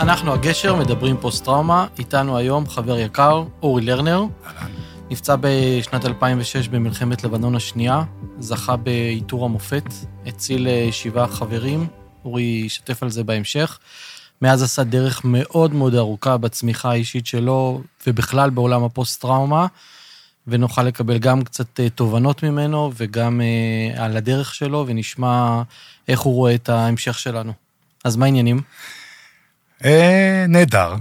אנחנו הגשר, מדברים פוסט-טראומה, איתנו היום חבר יקר, אורי לרנר. נפצע בשנת 2006 במלחמת לבנון השנייה, זכה בעיטור המופת, הציל אה, שבעה חברים, אורי ישתף על זה בהמשך. מאז עשה דרך מאוד מאוד ארוכה בצמיחה האישית שלו, ובכלל בעולם הפוסט-טראומה, ונוכל לקבל גם קצת אה, תובנות ממנו, וגם אה, על הדרך שלו, ונשמע איך הוא רואה את ההמשך שלנו. אז מה העניינים? אה, נהדר.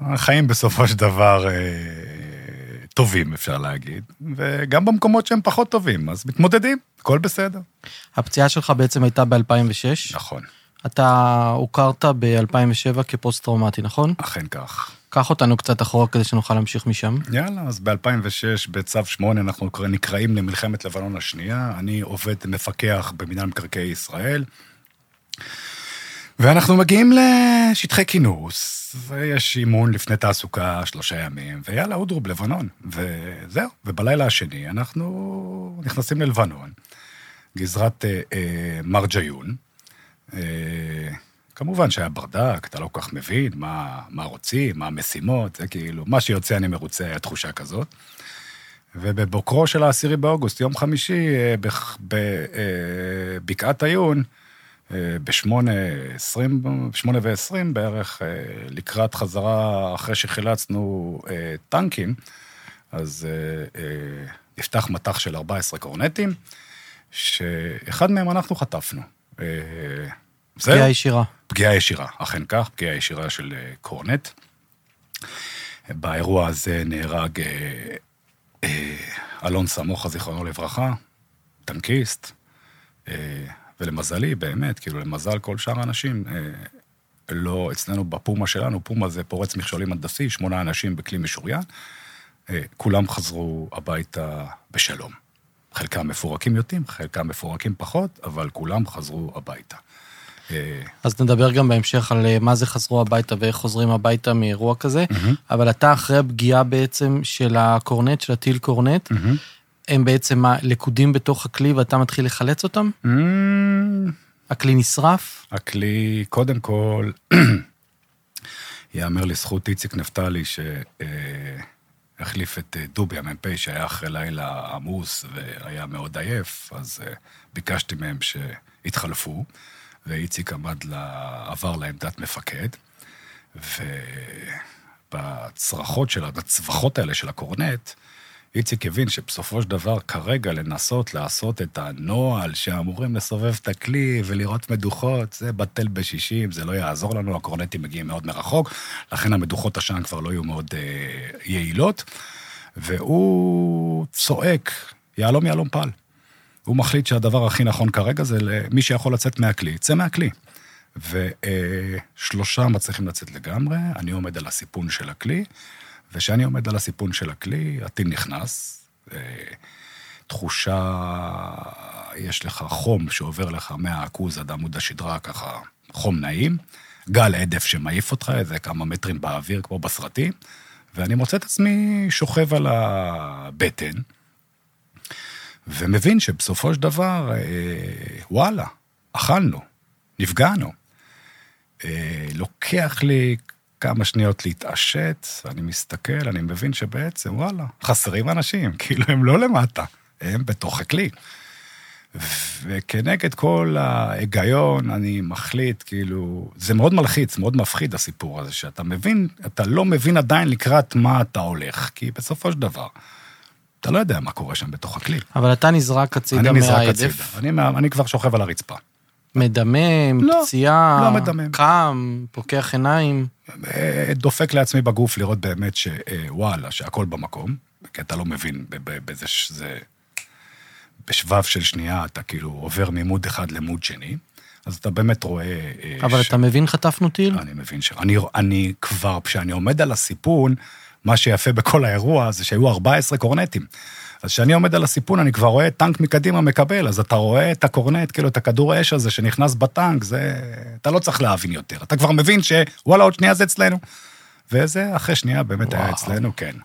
החיים בסופו של דבר אה, טובים, אפשר להגיד, וגם במקומות שהם פחות טובים, אז מתמודדים, הכל בסדר. הפציעה שלך בעצם הייתה ב-2006. נכון, אתה הוכרת ב-2007 כפוסט-טראומטי, נכון? אכן כך. קח אותנו קצת אחורה כדי שנוכל להמשיך משם. יאללה, אז ב-2006, בצו 8, אנחנו נקראים למלחמת לבנון השנייה. אני עובד מפקח במינהל מקרקעי ישראל, ואנחנו מגיעים לשטחי כינוס, ויש אימון לפני תעסוקה שלושה ימים, ויאללה, אודרוב, לבנון. וזהו, ובלילה השני אנחנו נכנסים ללבנון, גזרת אה, אה, מרג'יון. אה, כמובן שהיה ברדק, אתה לא כל כך מבין מה, מה רוצים, מה המשימות, זה כאילו, מה שיוצא אני מרוצה, היה תחושה כזאת. ובבוקרו של העשירי באוגוסט, יום חמישי, אה, בבקעת עיון, אה, עשרים, בשמונה ועשרים בערך, לקראת חזרה, אחרי שחילצנו טנקים, אז נפתח מטח של 14 קורנטים, שאחד מהם אנחנו חטפנו. זהו. פגיעה ישירה. פגיעה ישירה, אכן כך, פגיעה ישירה של אה, קורנט. באירוע הזה נהרג אה, אה, אלון סמוכה, זיכרונו לברכה, טנקיסט, אה, ולמזלי, באמת, כאילו, למזל כל שאר האנשים, אה, לא, אצלנו בפומה שלנו, פומה זה פורץ מכשולים הנדסי, שמונה אנשים בכלי משוריין, אה, כולם חזרו הביתה בשלום. חלקם מפורקים יותר, חלקם מפורקים פחות, אבל כולם חזרו הביתה. אה, אז נדבר גם בהמשך על אה, מה זה חזרו הביתה ואיך חוזרים הביתה מאירוע כזה. אבל אתה אחרי הפגיעה בעצם של הקורנט, של הטיל קורנט, הם בעצם לכודים בתוך הכלי ואתה מתחיל לחלץ אותם? Mm, הכלי נשרף? הכלי, קודם כל, ייאמר לזכות איציק נפתלי, שהחליף את אה, דובי, המ"פ, שהיה אחרי לילה עמוס והיה מאוד עייף, אז אה, ביקשתי מהם שיתחלפו, ואיציק עמד, לה, עבר לעמדת מפקד, ובצרחות של, בצווחות האלה של הקורנט, איציק הבין שבסופו של דבר, כרגע לנסות לעשות את הנוהל שאמורים לסובב את הכלי ולראות מדוחות, זה בטל בשישים, זה לא יעזור לנו, הקורנטים מגיעים מאוד מרחוק, לכן המדוחות עשן כבר לא יהיו מאוד אה, יעילות, והוא צועק, יהלום יהלום פעל. הוא מחליט שהדבר הכי נכון כרגע זה למי שיכול לצאת מהכלי, צא מהכלי. ושלושה מצליחים לצאת לגמרי, אני עומד על הסיפון של הכלי, וכשאני עומד על הסיפון של הכלי, הטיל נכנס, אה, תחושה, יש לך חום שעובר לך מהעכוז עד עמוד השדרה, ככה חום נעים, גל הדף שמעיף אותך איזה כמה מטרים באוויר, כמו בסרטים, ואני מוצא את עצמי שוכב על הבטן, ומבין שבסופו של דבר, אה, וואלה, אכלנו, נפגענו. אה, לוקח לי כמה שניות להתעשת, אני מסתכל, אני מבין שבעצם, וואלה, חסרים אנשים, כאילו הם לא למטה, הם בתוך הכלי. וכנגד כל ההיגיון, אני מחליט, כאילו, זה מאוד מלחיץ, מאוד מפחיד הסיפור הזה, שאתה מבין, אתה לא מבין עדיין לקראת מה אתה הולך, כי בסופו של דבר, אתה לא יודע מה קורה שם בתוך הכלי. אבל אתה נזרק הצידה אני נזרק מההדף, הצידה, אני, כבר שוכב על הרצפה. מדמם, לא, פציעה, לא מדמם. קם, פוקח עיניים. אה, דופק לעצמי בגוף לראות באמת שוואלה, שהכל במקום, כי אתה לא מבין בזה שזה... בשבב של שנייה אתה כאילו עובר ממוד אחד למוד שני, אז אתה באמת רואה... אה, אבל ש- אתה מבין חטפנו טיל? אני מבין ש... אני, אני כבר, כשאני עומד על הסיפון, מה שיפה בכל האירוע זה שהיו 14 קורנטים. אז כשאני עומד על הסיפון, אני כבר רואה טנק מקדימה מקבל, אז אתה רואה את הקורנט, כאילו, את הכדור האש הזה שנכנס בטנק, זה... אתה לא צריך להבין יותר. אתה כבר מבין שוואלה, עוד שנייה זה אצלנו. וזה אחרי שנייה באמת וואו. היה אצלנו, כן.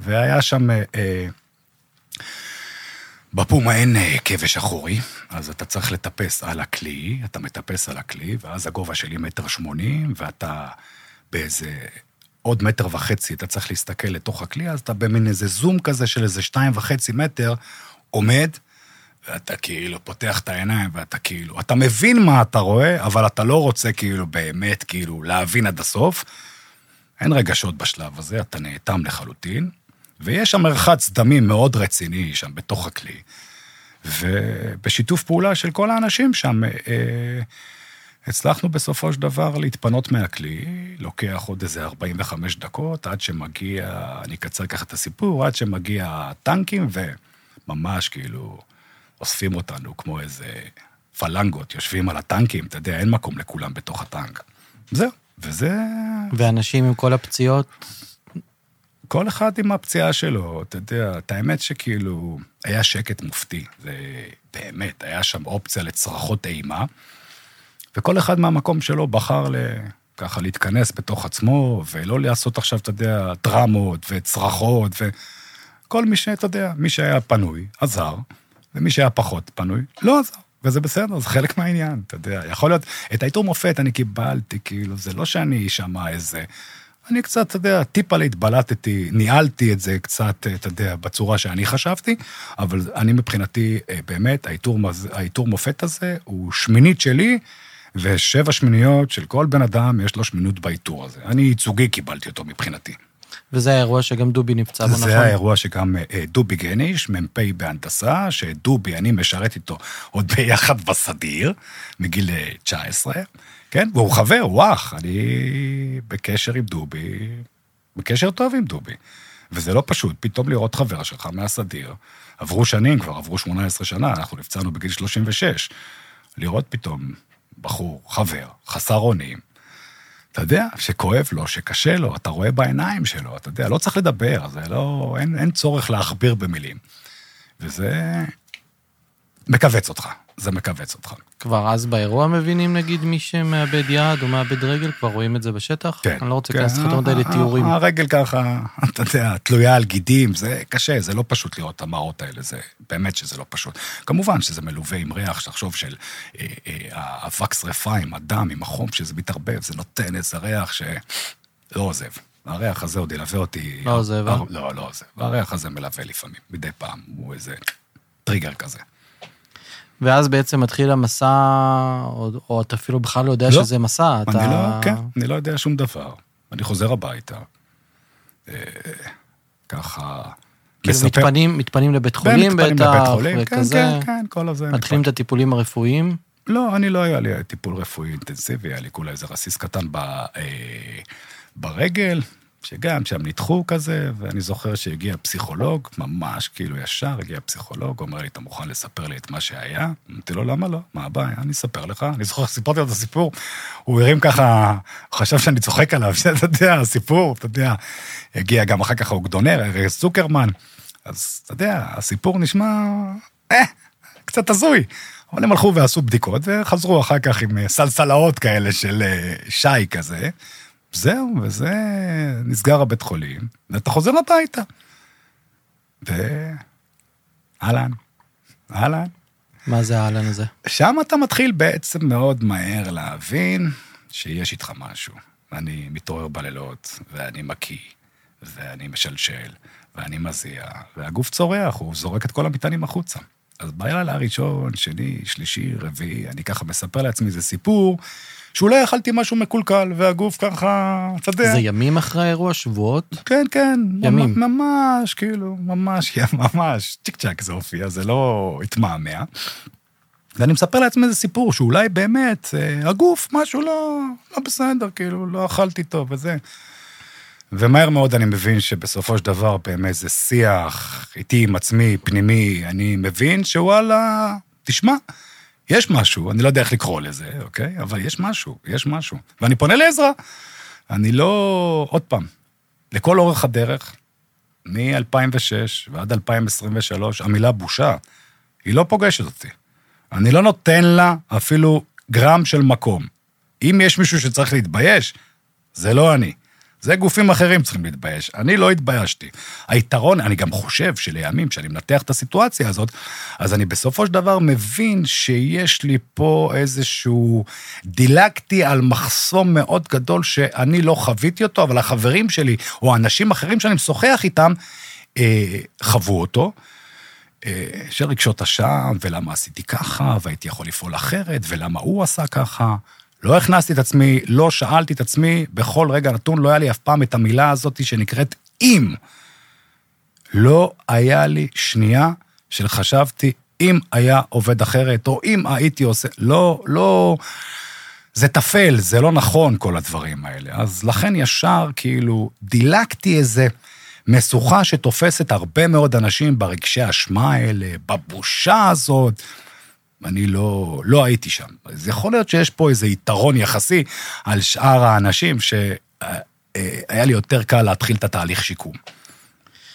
והיה שם... אה, אה, בפומה אין אה, כבש אחורי, אז אתה צריך לטפס על הכלי, אתה מטפס על הכלי, ואז הגובה שלי מטר שמונים, ואתה באיזה עוד מטר וחצי, אתה צריך להסתכל לתוך הכלי, אז אתה במין איזה זום כזה של איזה שתיים וחצי מטר, עומד, ואתה כאילו פותח את העיניים, ואתה כאילו, אתה מבין מה אתה רואה, אבל אתה לא רוצה כאילו באמת כאילו להבין עד הסוף. אין רגשות בשלב הזה, אתה נאטם לחלוטין, ויש שם מרחץ דמים מאוד רציני שם בתוך הכלי. ובשיתוף פעולה של כל האנשים שם, אה, הצלחנו בסופו של דבר להתפנות מהכלי, לוקח עוד איזה 45 דקות עד שמגיע, אני אקצר ככה את הסיפור, עד שמגיע הטנקים, וממש כאילו אוספים אותנו כמו איזה פלנגות, יושבים על הטנקים, אתה יודע, אין מקום לכולם בתוך הטנק. זהו, וזה... ואנשים עם כל הפציעות? כל אחד עם הפציעה שלו, אתה יודע, את האמת שכאילו, היה שקט מופתי, זה באמת, היה שם אופציה לצרחות אימה. וכל אחד מהמקום שלו בחר ל... ככה להתכנס בתוך עצמו, ולא לעשות עכשיו, אתה יודע, דרמות וצרחות, וכל מי שאתה יודע, מי שהיה פנוי, עזר, ומי שהיה פחות פנוי, לא עזר. וזה בסדר, זה חלק מהעניין, אתה יודע. יכול להיות, את העיטור מופת אני קיבלתי, כאילו, זה לא שאני אשמע איזה... אני קצת, אתה יודע, טיפה להתבלטתי, ניהלתי את זה קצת, אתה יודע, בצורה שאני חשבתי, אבל אני מבחינתי, אה, באמת, העיטור מופת הזה הוא שמינית שלי, ושבע שמיניות של כל בן אדם, יש לו שמינות בעיטור הזה. אני ייצוגי קיבלתי אותו מבחינתי. וזה האירוע שגם דובי נפצע בו, נכון? זה האירוע שגם אה, דובי גניש, מ"פ בהנדסה, שדובי, אני משרת איתו עוד ביחד בסדיר, מגיל 19, אה, כן? והוא חבר, הוא אח, אני בקשר עם דובי, בקשר טוב עם דובי. וזה לא פשוט, פתאום לראות חבר שלך מהסדיר. עברו שנים כבר, עברו 18 שנה, אנחנו נפצענו בגיל 36. לראות פתאום בחור, חבר, חסר אונים, אתה יודע, שכואב לו, שקשה לו, אתה רואה בעיניים שלו, אתה יודע, לא צריך לדבר, זה לא, אין, אין צורך להכביר במילים. וזה מכווץ אותך, זה מכווץ אותך. כבר אז באירוע מבינים, נגיד, מי שמאבד יד או מאבד רגל, כבר רואים את זה בשטח? כן. אני לא רוצה להיכנס לך יותר מדי לתיאורים. הרגל ככה, אתה יודע, תלויה על גידים, זה קשה, זה לא פשוט לראות את המראות האלה, זה באמת שזה לא פשוט. כמובן שזה מלווה עם ריח, שתחשוב של אה, אה, האבק שרפה עם הדם, עם החום, שזה מתערבב, זה נותן איזה ריח שלא עוזב. הריח הזה עוד ילווה אותי... לא עוזב, אה? לא, לא עוזב. הריח הזה מלווה לפעמים, מדי פעם, הוא איזה טריגר כזה. ואז בעצם מתחיל המסע, או, או אתה אפילו בכלל לא יודע לא, שזה מסע, אתה... אני לא, כן, אני לא יודע שום דבר. אני חוזר הביתה, אה, ככה... כאילו מספר... מתפנים, מתפנים לבית חולים בטח, לבית חולים, כן, וכזה. כן, כן, כל הזה. מתחילים מתפנים. את הטיפולים הרפואיים? לא, אני לא היה לי טיפול רפואי אינטנסיבי, היה לי כולה איזה רסיס קטן ב, אה, ברגל, שגם שם ניתחו כזה, ואני זוכר שהגיע פסיכולוג, ממש כאילו ישר הגיע פסיכולוג, אומר לי, אתה מוכן לספר לי את מה שהיה? אמרתי לו, למה לא? מה הבעיה? אני אספר לך. אני זוכר, סיפרתי לו את הסיפור, הוא הרים ככה, חשב שאני צוחק עליו, שאתה יודע, הסיפור, אתה יודע, הגיע גם אחר כך האוגדונר, ארז סוקרמן, אז אתה יודע, הסיפור נשמע, אה, קצת הזוי. אבל הם הלכו ועשו בדיקות, וחזרו אחר כך עם סלסלאות כאלה של אה, שי כזה. זהו, וזה נסגר הבית חולים, ואתה חוזר הביתה. ואהלן, אהלן. מה זה האהלן הזה? שם אתה מתחיל בעצם מאוד מהר להבין שיש איתך משהו. אני מתעורר בלילות, ואני מקיא, ואני משלשל, ואני מזיע, והגוף צורח, הוא זורק את כל המטענים החוצה. אז בלילה הראשון, שני, שלישי, רביעי, אני ככה מספר לעצמי איזה סיפור, שאולי אכלתי משהו מקולקל, והגוף ככה, אתה יודע. זה ימים אחרי האירוע, שבועות? כן, כן. ימים. ממש, כאילו, ממש, ממש, צ'יק צ'אק זה הופיע, זה לא התמהמה. ואני מספר לעצמי איזה סיפור, שאולי באמת, אה, הגוף, משהו לא, לא בסדר, כאילו, לא אכלתי טוב וזה. ומהר מאוד אני מבין שבסופו של דבר באמת זה שיח איתי עם עצמי, פנימי, אני מבין שוואלה, תשמע, יש משהו, אני לא יודע איך לקרוא לזה, אוקיי? אבל יש משהו, יש משהו. ואני פונה לעזרה. אני לא, עוד פעם, לכל אורך הדרך, מ-2006 ועד 2023, המילה בושה, היא לא פוגשת אותי. אני לא נותן לה אפילו גרם של מקום. אם יש מישהו שצריך להתבייש, זה לא אני. זה גופים אחרים צריכים להתבייש. אני לא התביישתי. היתרון, אני גם חושב שלימים, כשאני מנתח את הסיטואציה הזאת, אז אני בסופו של דבר מבין שיש לי פה איזשהו... דילגתי על מחסום מאוד גדול שאני לא חוויתי אותו, אבל החברים שלי, או אנשים אחרים שאני משוחח איתם, אה, חוו אותו. אה, של רגשות אשם, ולמה עשיתי ככה, והייתי יכול לפעול אחרת, ולמה הוא עשה ככה. לא הכנסתי את עצמי, לא שאלתי את עצמי, בכל רגע נתון לא היה לי אף פעם את המילה הזאת שנקראת אם. לא היה לי שנייה של חשבתי אם היה עובד אחרת, או אם הייתי עושה, לא, לא, זה טפל, זה לא נכון כל הדברים האלה. אז לכן ישר כאילו דילגתי איזה משוכה שתופסת הרבה מאוד אנשים ברגשי האשמה האלה, בבושה הזאת. אני לא, לא הייתי שם. אז יכול להיות שיש פה איזה יתרון יחסי על שאר האנשים, שהיה לי יותר קל להתחיל את התהליך שיקום.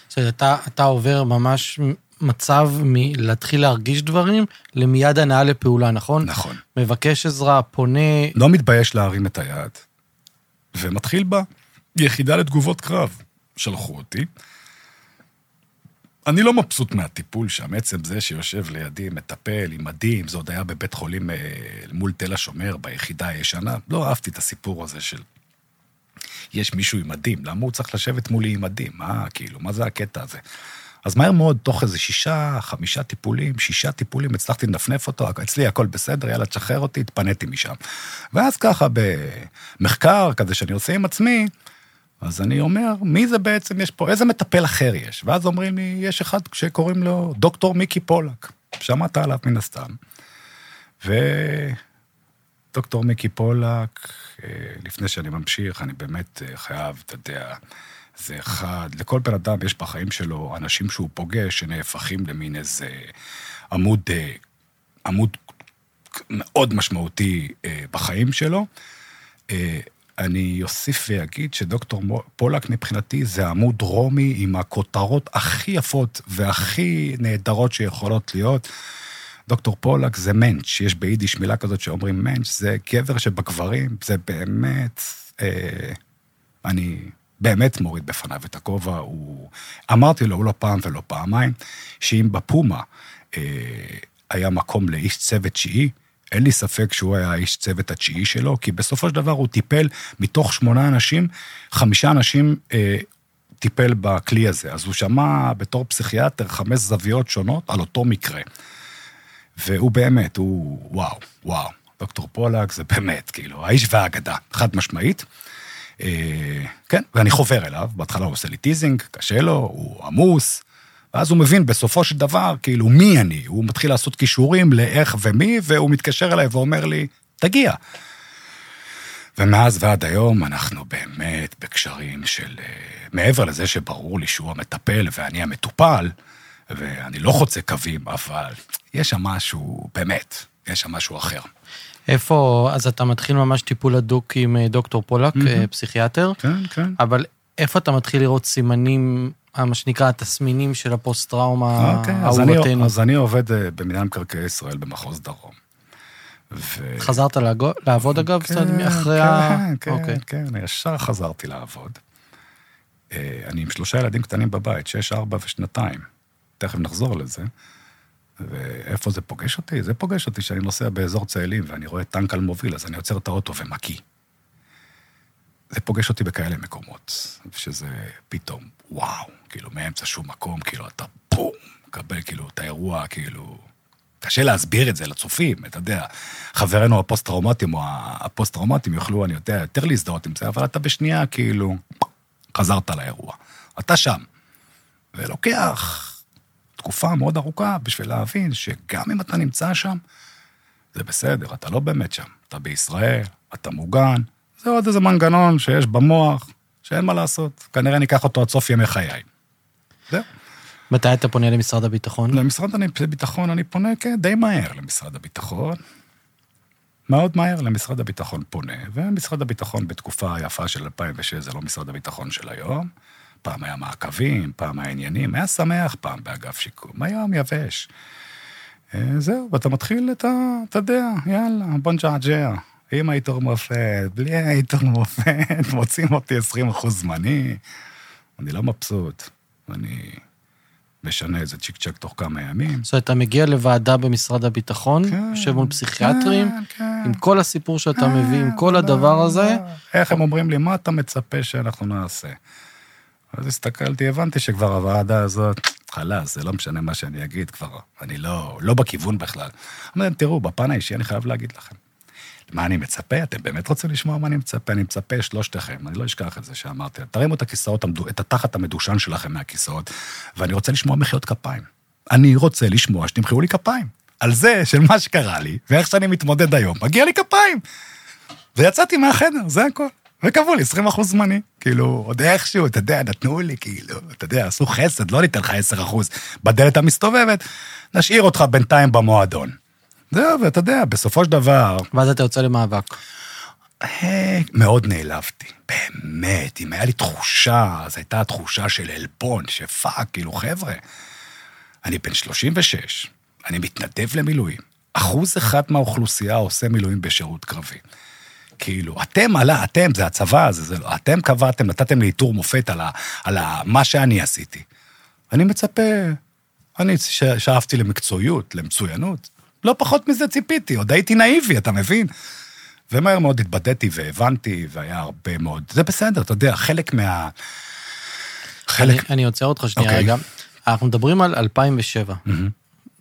זאת אומרת, אתה, אתה עובר ממש מצב מלהתחיל להרגיש דברים, למיד הנאה לפעולה, נכון? נכון. מבקש עזרה, פונה... לא מתבייש להרים את היד, ומתחיל ביחידה לתגובות קרב. שלחו אותי. אני לא מבסוט מהטיפול שם, עצם זה שיושב לידי מטפל עם מדים, זה עוד היה בבית חולים אה, מול תל השומר, ביחידה הישנה. לא אהבתי את הסיפור הזה של... יש מישהו עם מדים, למה הוא צריך לשבת מולי עם מדים? מה, כאילו, מה זה הקטע הזה? אז מהר מאוד, תוך איזה שישה, חמישה טיפולים, שישה טיפולים, הצלחתי לנפנף אותו, אצלי הכל בסדר, יאללה, תשחרר אותי, התפניתי משם. ואז ככה, במחקר כזה שאני עושה עם עצמי, אז אני אומר, מי זה בעצם יש פה, איזה מטפל אחר יש? ואז אומרים לי, יש אחד שקוראים לו דוקטור מיקי פולק, שמעת עליו מן הסתם. ודוקטור מיקי פולק, אה, לפני שאני ממשיך, אני באמת אה, חייב, אתה יודע, זה אחד, לכל בן אדם יש בחיים שלו אנשים שהוא פוגש שנהפכים למין איזה עמוד, אה, עמוד מאוד משמעותי בחיים שלו. אני אוסיף ואגיד שדוקטור פולק מבחינתי זה עמוד רומי עם הכותרות הכי יפות והכי נהדרות שיכולות להיות. דוקטור פולק זה מענץ', יש ביידיש מילה כזאת שאומרים מענץ', זה גבר שבגברים, זה באמת, אה, אני באמת מוריד בפניו את הכובע. הוא, אמרתי לו לא פעם ולא פעמיים, שאם בפומה אה, היה מקום לאיש צוות שיעי, אין לי ספק שהוא היה האיש צוות התשיעי שלו, כי בסופו של דבר הוא טיפל מתוך שמונה אנשים, חמישה אנשים אה, טיפל בכלי הזה. אז הוא שמע בתור פסיכיאטר חמש זוויות שונות על אותו מקרה. והוא באמת, הוא וואו, וואו. דוקטור פולק זה באמת, כאילו, האיש והאגדה, חד משמעית. אה, כן, ואני חובר אליו, בהתחלה הוא עושה לי teasing, קשה לו, הוא עמוס. ואז הוא מבין בסופו של דבר, כאילו, מי אני? הוא מתחיל לעשות קישורים לאיך ומי, והוא מתקשר אליי ואומר לי, תגיע. ומאז ועד היום אנחנו באמת בקשרים של... אה, מעבר לזה שברור לי שהוא המטפל ואני המטופל, ואני לא חוצה קווים, אבל יש שם משהו, באמת, יש שם משהו אחר. איפה, אז אתה מתחיל ממש טיפול הדוק עם אה, דוקטור פולק, mm-hmm. פסיכיאטר. כן, כן. אבל איפה אתה מתחיל לראות סימנים מה שנקרא התסמינים של הפוסט-טראומה אוקיי, אהובתנו. אז אני עובד אה, במנהל מקרקעי ישראל במחוז דרום. ו... חזרת לעבוד אגב? כן, אחרי כן, ה... כן, אוקיי. כן, אני ישר חזרתי לעבוד. אה, אני עם שלושה ילדים קטנים בבית, שש, ארבע ושנתיים. תכף נחזור לזה. ואיפה זה פוגש אותי? זה פוגש אותי שאני נוסע באזור צאלים ואני רואה טנק על מוביל, אז אני עוצר את האוטו ומקיא. זה פוגש אותי בכאלה מקומות, שזה פתאום, וואו, כאילו, מאמצע שום מקום, כאילו, אתה בום, מקבל כאילו את האירוע, כאילו... קשה להסביר את זה לצופים, אתה יודע, חברינו הפוסט-טראומטיים או הפוסט-טראומטיים יוכלו, אני יודע, יותר להזדהות עם זה, אבל אתה בשנייה, כאילו, חזרת לאירוע. אתה שם. ולוקח תקופה מאוד ארוכה בשביל להבין שגם אם אתה נמצא שם, זה בסדר, אתה לא באמת שם. אתה בישראל, אתה מוגן, זה עוד איזה מנגנון שיש במוח, שאין מה לעשות. כנראה ניקח אותו עד סוף ימי חיי. זהו. מתי אתה פונה למשרד הביטחון? למשרד הביטחון אני פונה, כן, די מהר למשרד הביטחון. מאוד מהר למשרד הביטחון פונה, ומשרד הביטחון בתקופה היפה של 2006 זה לא משרד הביטחון של היום. פעם היה מעקבים, פעם היה עניינים, היה שמח פעם באגף שיקום, היום יבש. אה, זהו, ואתה מתחיל את ה... אתה יודע, יאללה, בוא נג'עג'ע. עם העיטור מופת, בלי העיטור מופת, מוצאים אותי 20 אחוז זמני. אני לא מבסוט, אני משנה איזה צ'יק צ'ק תוך כמה ימים. זאת אומרת, אתה מגיע לוועדה במשרד הביטחון, כן, יושב מול פסיכיאטרים, כן, כן. עם כל הסיפור שאתה אה, מביא, עם כל לא, הדבר הזה, לא. איך הם אומרים לי, מה אתה מצפה שאנחנו נעשה? אז הסתכלתי, הבנתי שכבר הוועדה הזאת, חלאס, זה לא משנה מה שאני אגיד כבר, אני לא, לא בכיוון בכלל. אמרתי תראו, בפן האישי אני חייב להגיד לכם. מה אני מצפה? אתם באמת רוצים לשמוע מה אני מצפה? אני מצפה שלושתכם, אני לא אשכח את זה שאמרתי. תרימו את הכיסאות, את התחת המדושן שלכם מהכיסאות, ואני רוצה לשמוע מחיאות כפיים. אני רוצה לשמוע שתמחאו לי כפיים. על זה, של מה שקרה לי, ואיך שאני מתמודד היום, מגיע לי כפיים. ויצאתי מהחדר, זה הכל. וקבעו לי 20 אחוז זמני. כאילו, עוד איכשהו, אתה יודע, נתנו לי, כאילו, אתה יודע, עשו חסד, לא ניתן לך 10 אחוז בדלת המסתובבת, נשאיר אותך בינתיים במועדון. זהו, ואתה יודע, בסופו של דבר, ואז אתה יוצא למאבק. אה, מאוד נעלבתי, באמת, אם היה לי תחושה, אז הייתה התחושה של עלבון, שפאק, כאילו, חבר'ה, אני בן 36, אני מתנדב למילואים, אחוז אחד מהאוכלוסייה עושה מילואים בשירות קרבי. כאילו, אתם עלה, אתם, זה הצבא הזה, זה לא, אתם קבעתם, נתתם לי עיטור מופת על, ה, על ה, מה שאני עשיתי. אני מצפה, אני שאפתי למקצועיות, למצוינות. לא פחות מזה ציפיתי, עוד הייתי נאיבי, אתה מבין? ומהר מאוד התבדיתי והבנתי, והיה הרבה מאוד... זה בסדר, אתה יודע, חלק מה... חלק... אני עוצר אותך שנייה אוקיי. רגע. אנחנו מדברים על 2007, מהמם,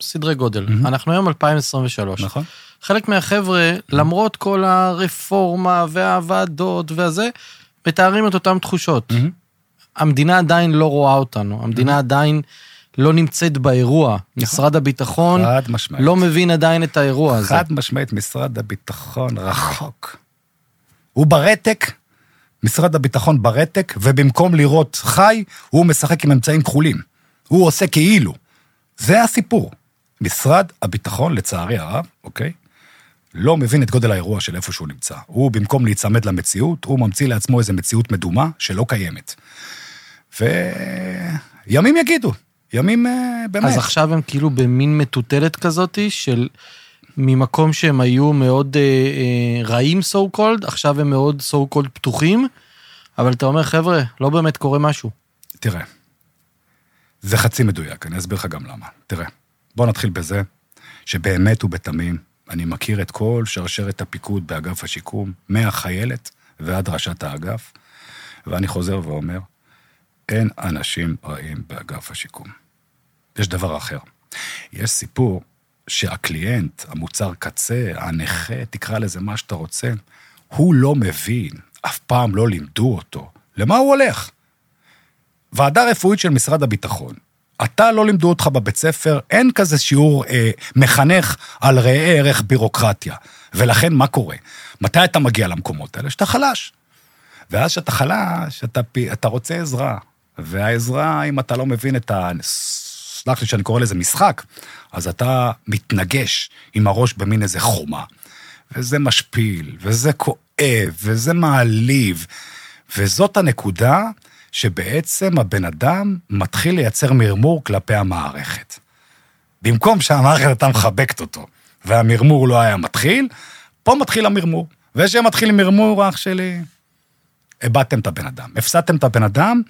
סדרי גודל. אנחנו היום 2023. נכון? חלק מהחבר'ה, למרות כל הרפורמה והוועדות והזה, מתארים את אותן תחושות. מהמם. המדינה עדיין לא רואה אותנו, המדינה עדיין לא נמצאת באירוע. משרד הביטחון. לא מבין עדיין את האירוע הזה. חד משמעית, משרד הביטחון רחוק. הוא ברתק, משרד הביטחון ברתק, ובמקום לראות חי, הוא משחק עם אמצעים כחולים. הוא עושה כאילו. זה הסיפור. משרד הביטחון, לצערי הרב, אוקיי? לא מבין את גודל האירוע של איפה שהוא נמצא. הוא, במקום להיצמד למציאות, הוא ממציא לעצמו איזו מציאות מדומה שלא קיימת. וימים יגידו, ימים אה, באמת. אז עכשיו הם כאילו במין מטוטלת כזאתי של ממקום שהם היו מאוד אה, אה, רעים so called, עכשיו הם מאוד so called פתוחים, אבל אתה אומר, חבר'ה, לא באמת קורה משהו. תראה, זה חצי מדויק, אני אסביר לך גם למה. תראה, בוא נתחיל בזה שבאמת ובתמים, אני מכיר את כל שרשרת הפיקוד באגף השיקום, מהחיילת ועד ראשת האגף, ואני חוזר ואומר, אין אנשים רעים באגף השיקום. יש דבר אחר. יש סיפור שהקליינט, המוצר קצה, הנכה, תקרא לזה מה שאתה רוצה, הוא לא מבין, אף פעם לא לימדו אותו, למה הוא הולך. ועדה רפואית של משרד הביטחון. אתה לא לימדו אותך בבית ספר, אין כזה שיעור אה, מחנך על ראה ערך בירוקרטיה. ולכן מה קורה? מתי אתה מגיע למקומות האלה? שאתה חלש. ואז כשאתה חלש, אתה, אתה רוצה עזרה. והעזרה, אם אתה לא מבין את ה... סלח לי שאני קורא לזה משחק, אז אתה מתנגש עם הראש במין איזה חומה. וזה משפיל, וזה כואב, וזה מעליב. וזאת הנקודה שבעצם הבן אדם מתחיל לייצר מרמור כלפי המערכת. במקום שהמערכת הייתה מחבקת אותו, והמרמור לא היה מתחיל, פה מתחיל המרמור. וכשמתחיל מרמור, אח שלי, איבדתם את הבן אדם. הפסדתם את הבן אדם,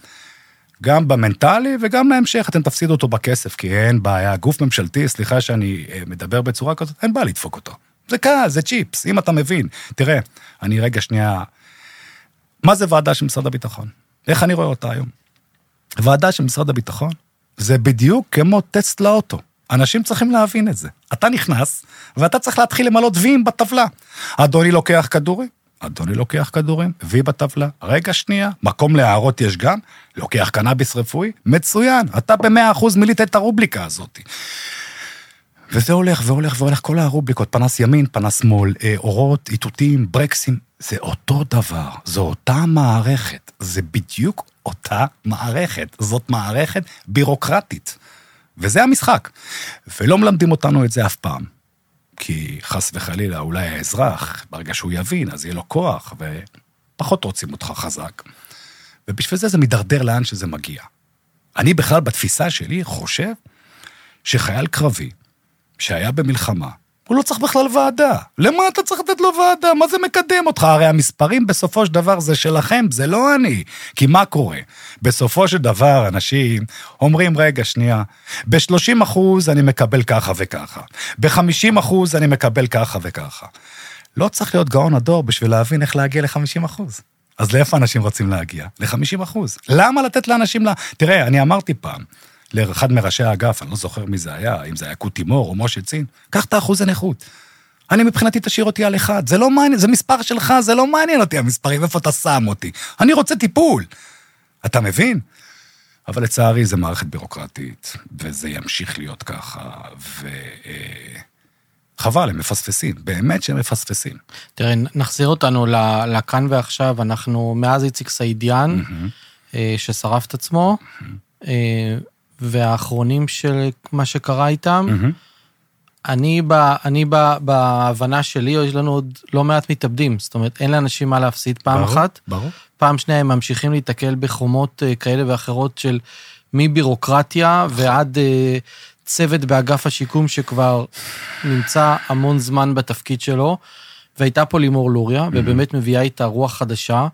גם במנטלי וגם להמשך, אתם תפסידו אותו בכסף, כי אין בעיה. גוף ממשלתי, סליחה שאני אה, מדבר בצורה כזאת, אין בעיה לדפוק אותו. זה קל, זה צ'יפס, אם אתה מבין. תראה, אני רגע שנייה... מה זה ועדה של משרד הביטחון? איך אני רואה אותה היום? ועדה של משרד הביטחון זה בדיוק כמו טסט לאוטו. אנשים צריכים להבין את זה. אתה נכנס, ואתה צריך להתחיל למלות ויים בטבלה. אדוני לוקח כדורים, אדוני לוקח כדורים, וי בטבלה. רגע שנייה, מקום להערות יש גם, לוקח קנאביס רפואי, מצוין, אתה במאה אחוז מילאת את הרובליקה הזאת. וזה הולך והולך והולך, כל הרובליקות, פנס ימין, פנס שמאל, אה, אורות, איתותים, ברקסים, זה אותו דבר, זו אותה מערכת, זה בדיוק אותה מערכת, זאת מערכת בירוקרטית. וזה המשחק. ולא מלמדים אותנו את זה אף פעם. כי חס וחלילה, אולי האזרח, ברגע שהוא יבין, אז יהיה לו כוח, ופחות רוצים אותך חזק. ובשביל זה זה מידרדר לאן שזה מגיע. אני בכלל, בתפיסה שלי, חושב שחייל קרבי, שהיה במלחמה, הוא לא צריך בכלל ועדה. למה אתה צריך לתת לו ועדה? מה זה מקדם אותך? הרי המספרים בסופו של דבר זה שלכם, זה לא אני. כי מה קורה? בסופו של דבר אנשים אומרים, רגע, שנייה, ב-30 אחוז אני מקבל ככה וככה, ב-50 אחוז אני מקבל ככה וככה. לא צריך להיות גאון הדור בשביל להבין איך להגיע ל-50 אחוז. אז לאיפה אנשים רוצים להגיע? ל-50 אחוז. למה לתת לאנשים ל... לה... תראה, אני אמרתי פעם, לאחד מראשי האגף, אני לא זוכר מי זה היה, אם זה היה קוטי מור או משה צין, קח את האחוז הנכות. אני מבחינתי תשאיר אותי על אחד, זה לא מעניין, זה מספר שלך, זה לא מעניין אותי המספרים, איפה אתה שם אותי. אני רוצה טיפול. אתה מבין? אבל לצערי זה מערכת בירוקרטית, וזה ימשיך להיות ככה, ו... חבל, הם מפספסים, באמת שהם מפספסים. תראה, נחזיר אותנו לכאן ועכשיו, אנחנו מאז איציק סעידיאן, mm-hmm. ששרף את עצמו, mm-hmm. והאחרונים של מה שקרה איתם. Mm-hmm. אני, ב, אני ב, בהבנה שלי, יש לנו עוד לא מעט מתאבדים, זאת אומרת, אין לאנשים מה להפסיד פעם ברור, אחת. ברור. פעם שנייה הם ממשיכים להיתקל בחומות אה, כאלה ואחרות של מבירוקרטיה ועד אה, צוות באגף השיקום שכבר נמצא המון זמן בתפקיד שלו, והייתה פה לימור לוריה, mm-hmm. ובאמת מביאה איתה רוח חדשה.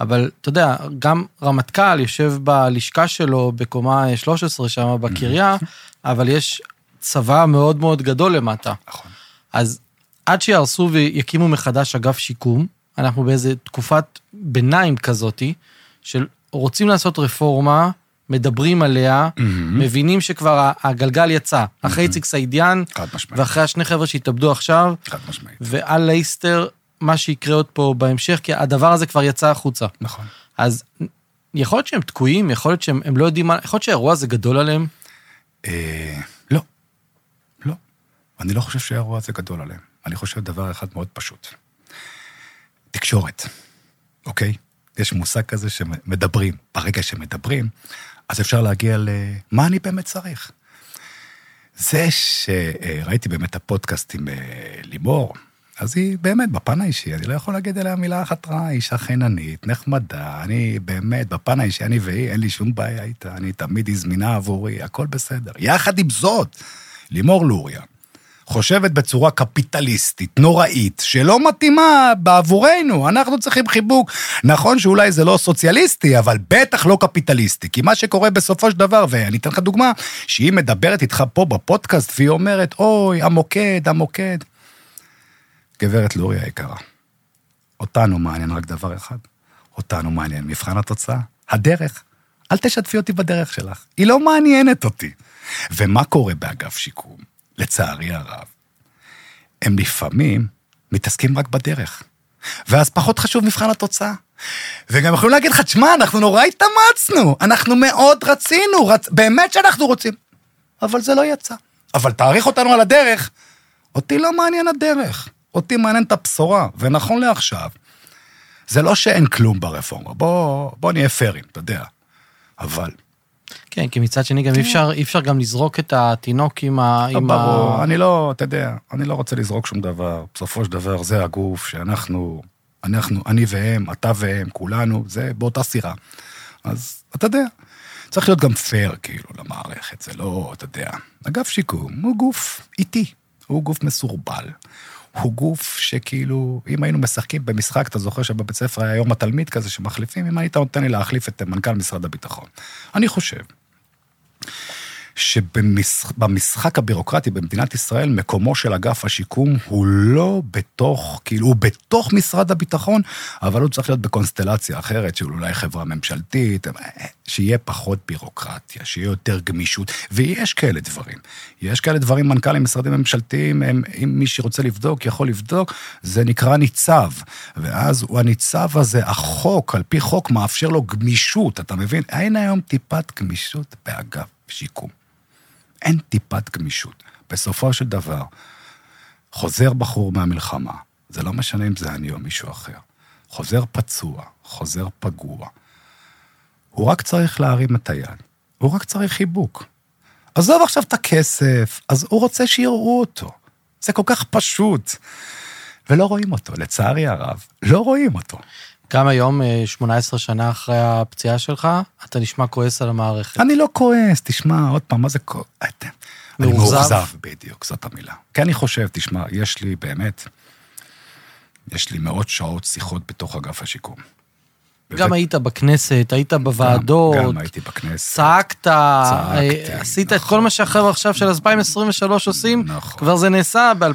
אבל אתה יודע, גם רמטכ"ל יושב בלשכה שלו בקומה 13 שם בקריה, אבל יש צבא מאוד מאוד גדול למטה. נכון. אז עד שיהרסו ויקימו מחדש אגף שיקום, אנחנו באיזה תקופת ביניים כזאתי, של רוצים לעשות רפורמה, מדברים עליה, mm-hmm. מבינים שכבר הגלגל יצא, mm-hmm. אחרי איציק סעידיאן, ואחרי השני חבר'ה שהתאבדו עכשיו, חד משמעית. ועל לייסטר, מה שיקרה עוד פה בהמשך, כי הדבר הזה כבר יצא החוצה. נכון. אז יכול להיות שהם תקועים, יכול להיות שהם לא יודעים מה, יכול להיות שהאירוע הזה גדול עליהם? אה, לא. לא. אני לא חושב שהאירוע הזה גדול עליהם. אני חושב דבר אחד מאוד פשוט. תקשורת, אוקיי? יש מושג כזה שמדברים. ברגע שמדברים, אז אפשר להגיע למה אני באמת צריך. זה שראיתי באמת הפודקאסט עם אה, לימור, אז היא באמת, בפן האישי, אני לא יכול להגיד עליה מילה אחת רעה, אישה חיננית, נחמדה, אני באמת, בפן האישי, אני והיא, אין לי שום בעיה איתה, אני תמיד היא זמינה עבורי, הכל בסדר. יחד עם זאת, לימור לוריה, חושבת בצורה קפיטליסטית, נוראית, שלא מתאימה בעבורנו, אנחנו צריכים חיבוק. נכון שאולי זה לא סוציאליסטי, אבל בטח לא קפיטליסטי, כי מה שקורה בסופו של דבר, ואני אתן לך דוגמה, שהיא מדברת איתך פה בפודקאסט, והיא אומרת, אוי, המוקד, המוקד. גברת לוריה היקרה, אותנו מעניין רק דבר אחד, אותנו מעניין מבחן התוצאה, הדרך. אל תשתפי אותי בדרך שלך, היא לא מעניינת אותי. ומה קורה באגף שיקום? לצערי הרב, הם לפעמים מתעסקים רק בדרך. ואז פחות חשוב מבחן התוצאה. וגם יכולים להגיד לך, תשמע, אנחנו נורא התאמצנו, אנחנו מאוד רצינו, רצ... באמת שאנחנו רוצים. אבל זה לא יצא. אבל תעריך אותנו על הדרך. אותי לא מעניין הדרך. אותי מעניין את הבשורה, ונכון לעכשיו, זה לא שאין כלום ברפורמה, בוא, בוא נהיה פיירים, אתה יודע, אבל... כן, כי מצד שני גם כן. אי אפשר, אי אפשר גם לזרוק את התינוק עם ה... ברור, ה... אני לא, אתה יודע, אני לא רוצה לזרוק שום דבר. בסופו של דבר זה הגוף שאנחנו, אנחנו, אני והם, אתה והם, כולנו, זה באותה סירה. אז אתה יודע, צריך להיות גם פייר כאילו למערכת, זה לא, אתה יודע. אגף שיקום הוא גוף איטי, הוא גוף מסורבל. הוא גוף שכאילו, אם היינו משחקים במשחק, אתה זוכר שבבית ספר היה יום התלמיד כזה שמחליפים, אם היית נותן לי להחליף את מנכ"ל משרד הביטחון. אני חושב שבמשחק הבירוקרטי במדינת ישראל, מקומו של אגף השיקום הוא לא בתוך, כאילו, הוא בתוך משרד הביטחון, אבל הוא צריך להיות בקונסטלציה אחרת, של אולי חברה ממשלתית, שיהיה פחות בירוקרטיה, שיהיה יותר גמישות, ויש כאלה דברים. יש כאלה דברים, מנכ"לים משרדים ממשלתיים, הם, אם מי שרוצה לבדוק, יכול לבדוק, זה נקרא ניצב. ואז הוא הניצב הזה, החוק, על פי חוק, מאפשר לו גמישות, אתה מבין? אין היום טיפת גמישות באגף שיקום. אין טיפת גמישות. בסופו של דבר, חוזר בחור מהמלחמה, זה לא משנה אם זה אני או מישהו אחר, חוזר פצוע, חוזר פגוע, הוא רק צריך להרים את היד, הוא רק צריך חיבוק. עזוב עכשיו את הכסף, אז הוא רוצה שיראו אותו. זה כל כך פשוט. ולא רואים אותו, לצערי הרב, לא רואים אותו. גם היום, אה, 18 שנה אחרי הפציעה שלך, אתה נשמע כועס על המערכת. אני לא כועס, תשמע, עוד פעם, מה זה כועס? אני? מאוכזב, בדיוק, זאת המילה. כי אני חושב, תשמע, יש לי באמת, יש לי מאות שעות שיחות בתוך אגף השיקום. גם היית בכנסת, היית בוועדות, גם, גם הייתי בכנסת. צעקת, צעקתי, אה, עשית את נכון. כל מה שהחבר'ה עכשיו של 2023 עושים, נכון. כבר זה נעשה ב-2007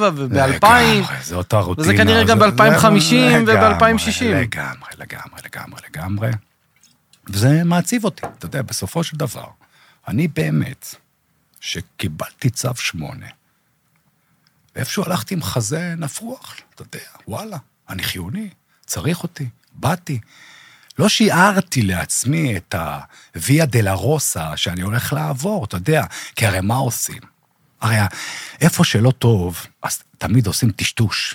וב-2000, לגמרי, זה אותה רוטינה. וזה כנראה גם זה- ב-2050 לגמרי, וב-2060. לגמרי, לגמרי, לגמרי, לגמרי. וזה מעציב אותי, אתה יודע, בסופו של דבר, אני באמת, שקיבלתי צו שמונה, ואיפשהו הלכתי עם חזה נפוח, אתה יודע, וואלה, אני חיוני, צריך אותי, באתי. לא שיערתי לעצמי את הוויה דלה-רוסה שאני הולך לעבור, אתה יודע, כי הרי מה עושים? הרי איפה שלא טוב, אז תמיד עושים טשטוש.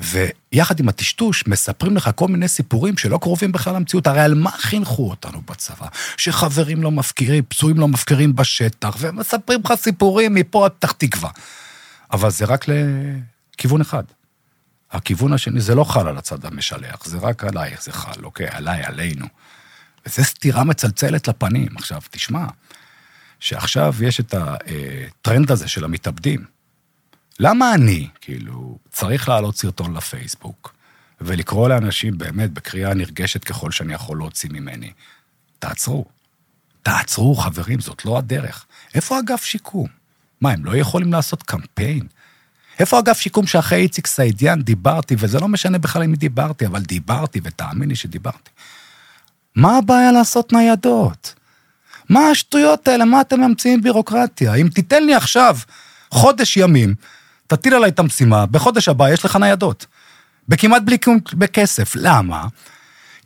ויחד עם הטשטוש, מספרים לך כל מיני סיפורים שלא קרובים בכלל למציאות. הרי על מה חינכו אותנו בצבא? שחברים לא מפקירים, פצועים לא מפקירים בשטח, ומספרים לך סיפורים מפה עד פתח תקווה. אבל זה רק לכיוון אחד. הכיוון השני, זה לא חל על הצד המשלח, זה רק עלייך זה חל, אוקיי? עליי, עלינו. וזו סתירה מצלצלת לפנים. עכשיו, תשמע, שעכשיו יש את הטרנד הזה של המתאבדים. למה אני, כאילו, צריך להעלות סרטון לפייסבוק ולקרוא לאנשים באמת בקריאה נרגשת ככל שאני יכול להוציא ממני? תעצרו. תעצרו, חברים, זאת לא הדרך. איפה אגף שיקום? מה, הם לא יכולים לעשות קמפיין? איפה אגף שיקום שאחרי איציק סעידיאן דיברתי, וזה לא משנה בכלל מי דיברתי, אבל דיברתי, ותאמין לי שדיברתי. מה הבעיה לעשות ניידות? מה השטויות האלה? מה אתם ממציאים בירוקרטיה? אם תיתן לי עכשיו חודש ימים, תטיל עליי את המשימה, בחודש הבא יש לך ניידות. בכמעט בלי בכסף. למה?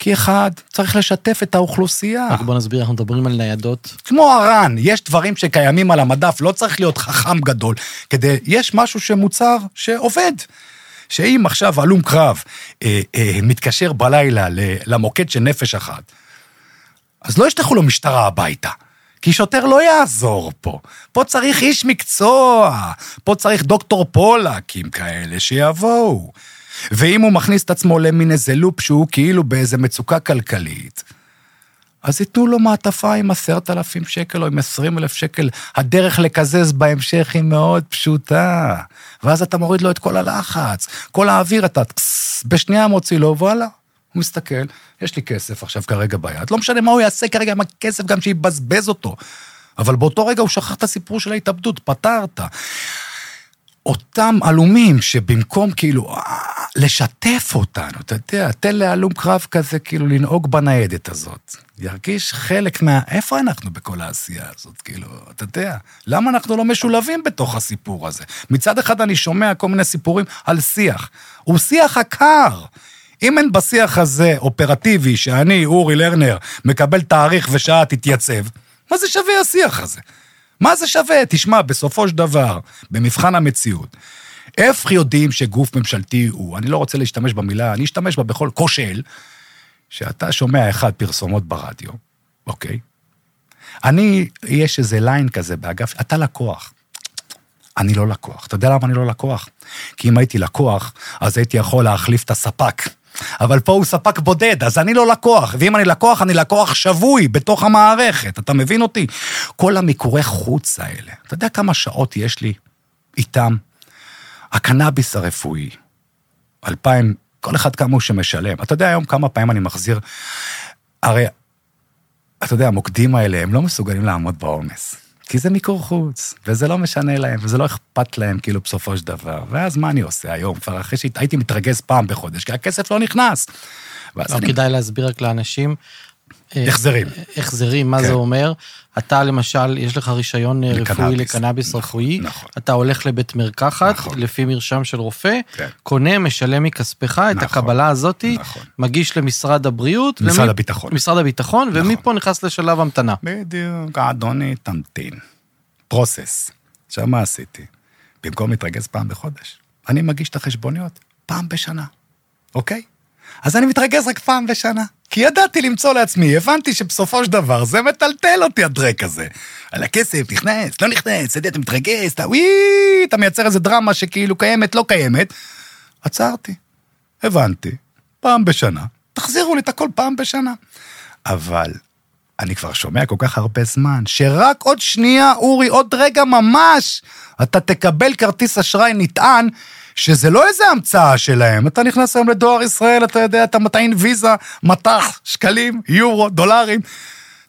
כי אחד, צריך לשתף את האוכלוסייה. רק בוא נסביר, אנחנו מדברים על ניידות. כמו הר"ן, יש דברים שקיימים על המדף, לא צריך להיות חכם גדול, כדי, יש משהו שמוצר שעובד. שאם עכשיו הלום קרב אה, אה, מתקשר בלילה למוקד של נפש אחת, אז לא ישלחו לו משטרה הביתה. כי שוטר לא יעזור פה. פה צריך איש מקצוע, פה צריך דוקטור פולקים כאלה שיבואו. ואם הוא מכניס את עצמו למין איזה לופ שהוא כאילו באיזה מצוקה כלכלית, אז ייתנו לו מעטפה עם עשרת אלפים שקל או עם עשרים אלף שקל. הדרך לקזז בהמשך היא מאוד פשוטה. ואז אתה מוריד לו את כל הלחץ. כל האוויר אתה בשנייה מוציא לו, וואלה. הוא מסתכל, יש לי כסף עכשיו כרגע ביד. לא משנה מה הוא יעשה כרגע עם הכסף, גם שיבזבז אותו. אבל באותו רגע הוא שכח את הסיפור של ההתאבדות, פתרת. אותם עלומים שבמקום כאילו אה, לשתף אותנו, אתה יודע, תן להלום קרב כזה כאילו לנהוג בניידת הזאת. ירגיש חלק מה... איפה אנחנו בכל העשייה הזאת? כאילו, אתה יודע, למה אנחנו לא משולבים בתוך הסיפור הזה? מצד אחד אני שומע כל מיני סיפורים על שיח. הוא שיח עקר. אם אין בשיח הזה אופרטיבי, שאני, אורי לרנר, מקבל תאריך ושעה תתייצב, מה זה שווה השיח הזה? מה זה שווה? תשמע, בסופו של דבר, במבחן המציאות, איך יודעים שגוף ממשלתי הוא, אני לא רוצה להשתמש במילה, אני אשתמש בה בכל כושל, שאתה שומע אחד פרסומות ברדיו, אוקיי? אני, יש איזה ליין כזה באגף, אתה לקוח. אני לא לקוח. אתה יודע למה אני לא לקוח? כי אם הייתי לקוח, אז הייתי יכול להחליף את הספק. אבל פה הוא ספק בודד, אז אני לא לקוח. ואם אני לקוח, אני לקוח שבוי בתוך המערכת, אתה מבין אותי? כל המיקורי חוץ האלה, אתה יודע כמה שעות יש לי איתם? הקנאביס הרפואי, אלפיים, כל אחד כמה הוא שמשלם. אתה יודע היום כמה פעמים אני מחזיר? הרי, אתה יודע, המוקדים האלה, הם לא מסוגלים לעמוד בעומס. כי זה מיקור חוץ, וזה לא משנה להם, וזה לא אכפת להם, כאילו, בסופו של דבר. ואז מה אני עושה היום? כבר אחרי שהייתי מתרגז פעם בחודש, כי הכסף לא נכנס. לא אני... כדאי להסביר רק לאנשים. אה, החזרים. החזרים, מה כן. זה אומר? אתה למשל, יש לך רישיון אה, רפואי לקנאביס. לקנאביס נכון, רפואי, נכון. אתה הולך לבית מרקחת, נכון. לפי מרשם של רופא, כן. קונה, משלם מכספך את נכון, הקבלה הזאתי, נכון. מגיש למשרד הבריאות. משרד ומי- הביטחון. משרד הביטחון, נכון. ומפה נכנס לשלב המתנה. בדיוק, אדוני, תמתין. פרוסס. עכשיו, מה עשיתי? במקום להתרגז פעם בחודש, אני מגיש את החשבוניות פעם בשנה, אוקיי? אז אני מתרגז רק פעם בשנה. כי ידעתי למצוא לעצמי, הבנתי שבסופו של דבר זה מטלטל אותי הדרק הזה. על הכסף, נכנס, לא נכנס, אתה מתרגז, אתה וואי, אתה מייצר איזה דרמה שכאילו קיימת, לא קיימת. עצרתי, הבנתי, פעם בשנה, תחזירו לי את הכל פעם בשנה. אבל אני כבר שומע כל כך הרבה זמן, שרק עוד שנייה, אורי, עוד רגע ממש, אתה תקבל כרטיס אשראי נטען, שזה לא איזה המצאה שלהם. אתה נכנס היום לדואר ישראל, אתה יודע, אתה מטעין ויזה, מטח, שקלים, יורו, דולרים.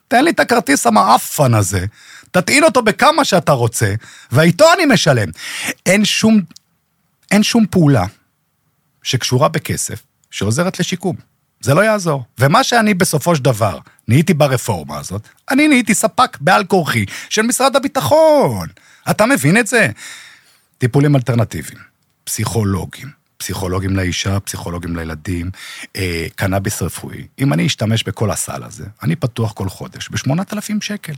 תן לי את הכרטיס המעפן הזה, תטעין אותו בכמה שאתה רוצה, ואיתו אני משלם. אין שום, אין שום פעולה שקשורה בכסף שעוזרת לשיקום. זה לא יעזור. ומה שאני בסופו של דבר נהייתי ברפורמה הזאת, אני נהייתי ספק בעל כורחי של משרד הביטחון. אתה מבין את זה? טיפולים אלטרנטיביים, פסיכולוגים, פסיכולוגים לאישה, פסיכולוגים לילדים, אה, קנאביס רפואי. אם אני אשתמש בכל הסל הזה, אני פתוח כל חודש ב-8,000 שקל.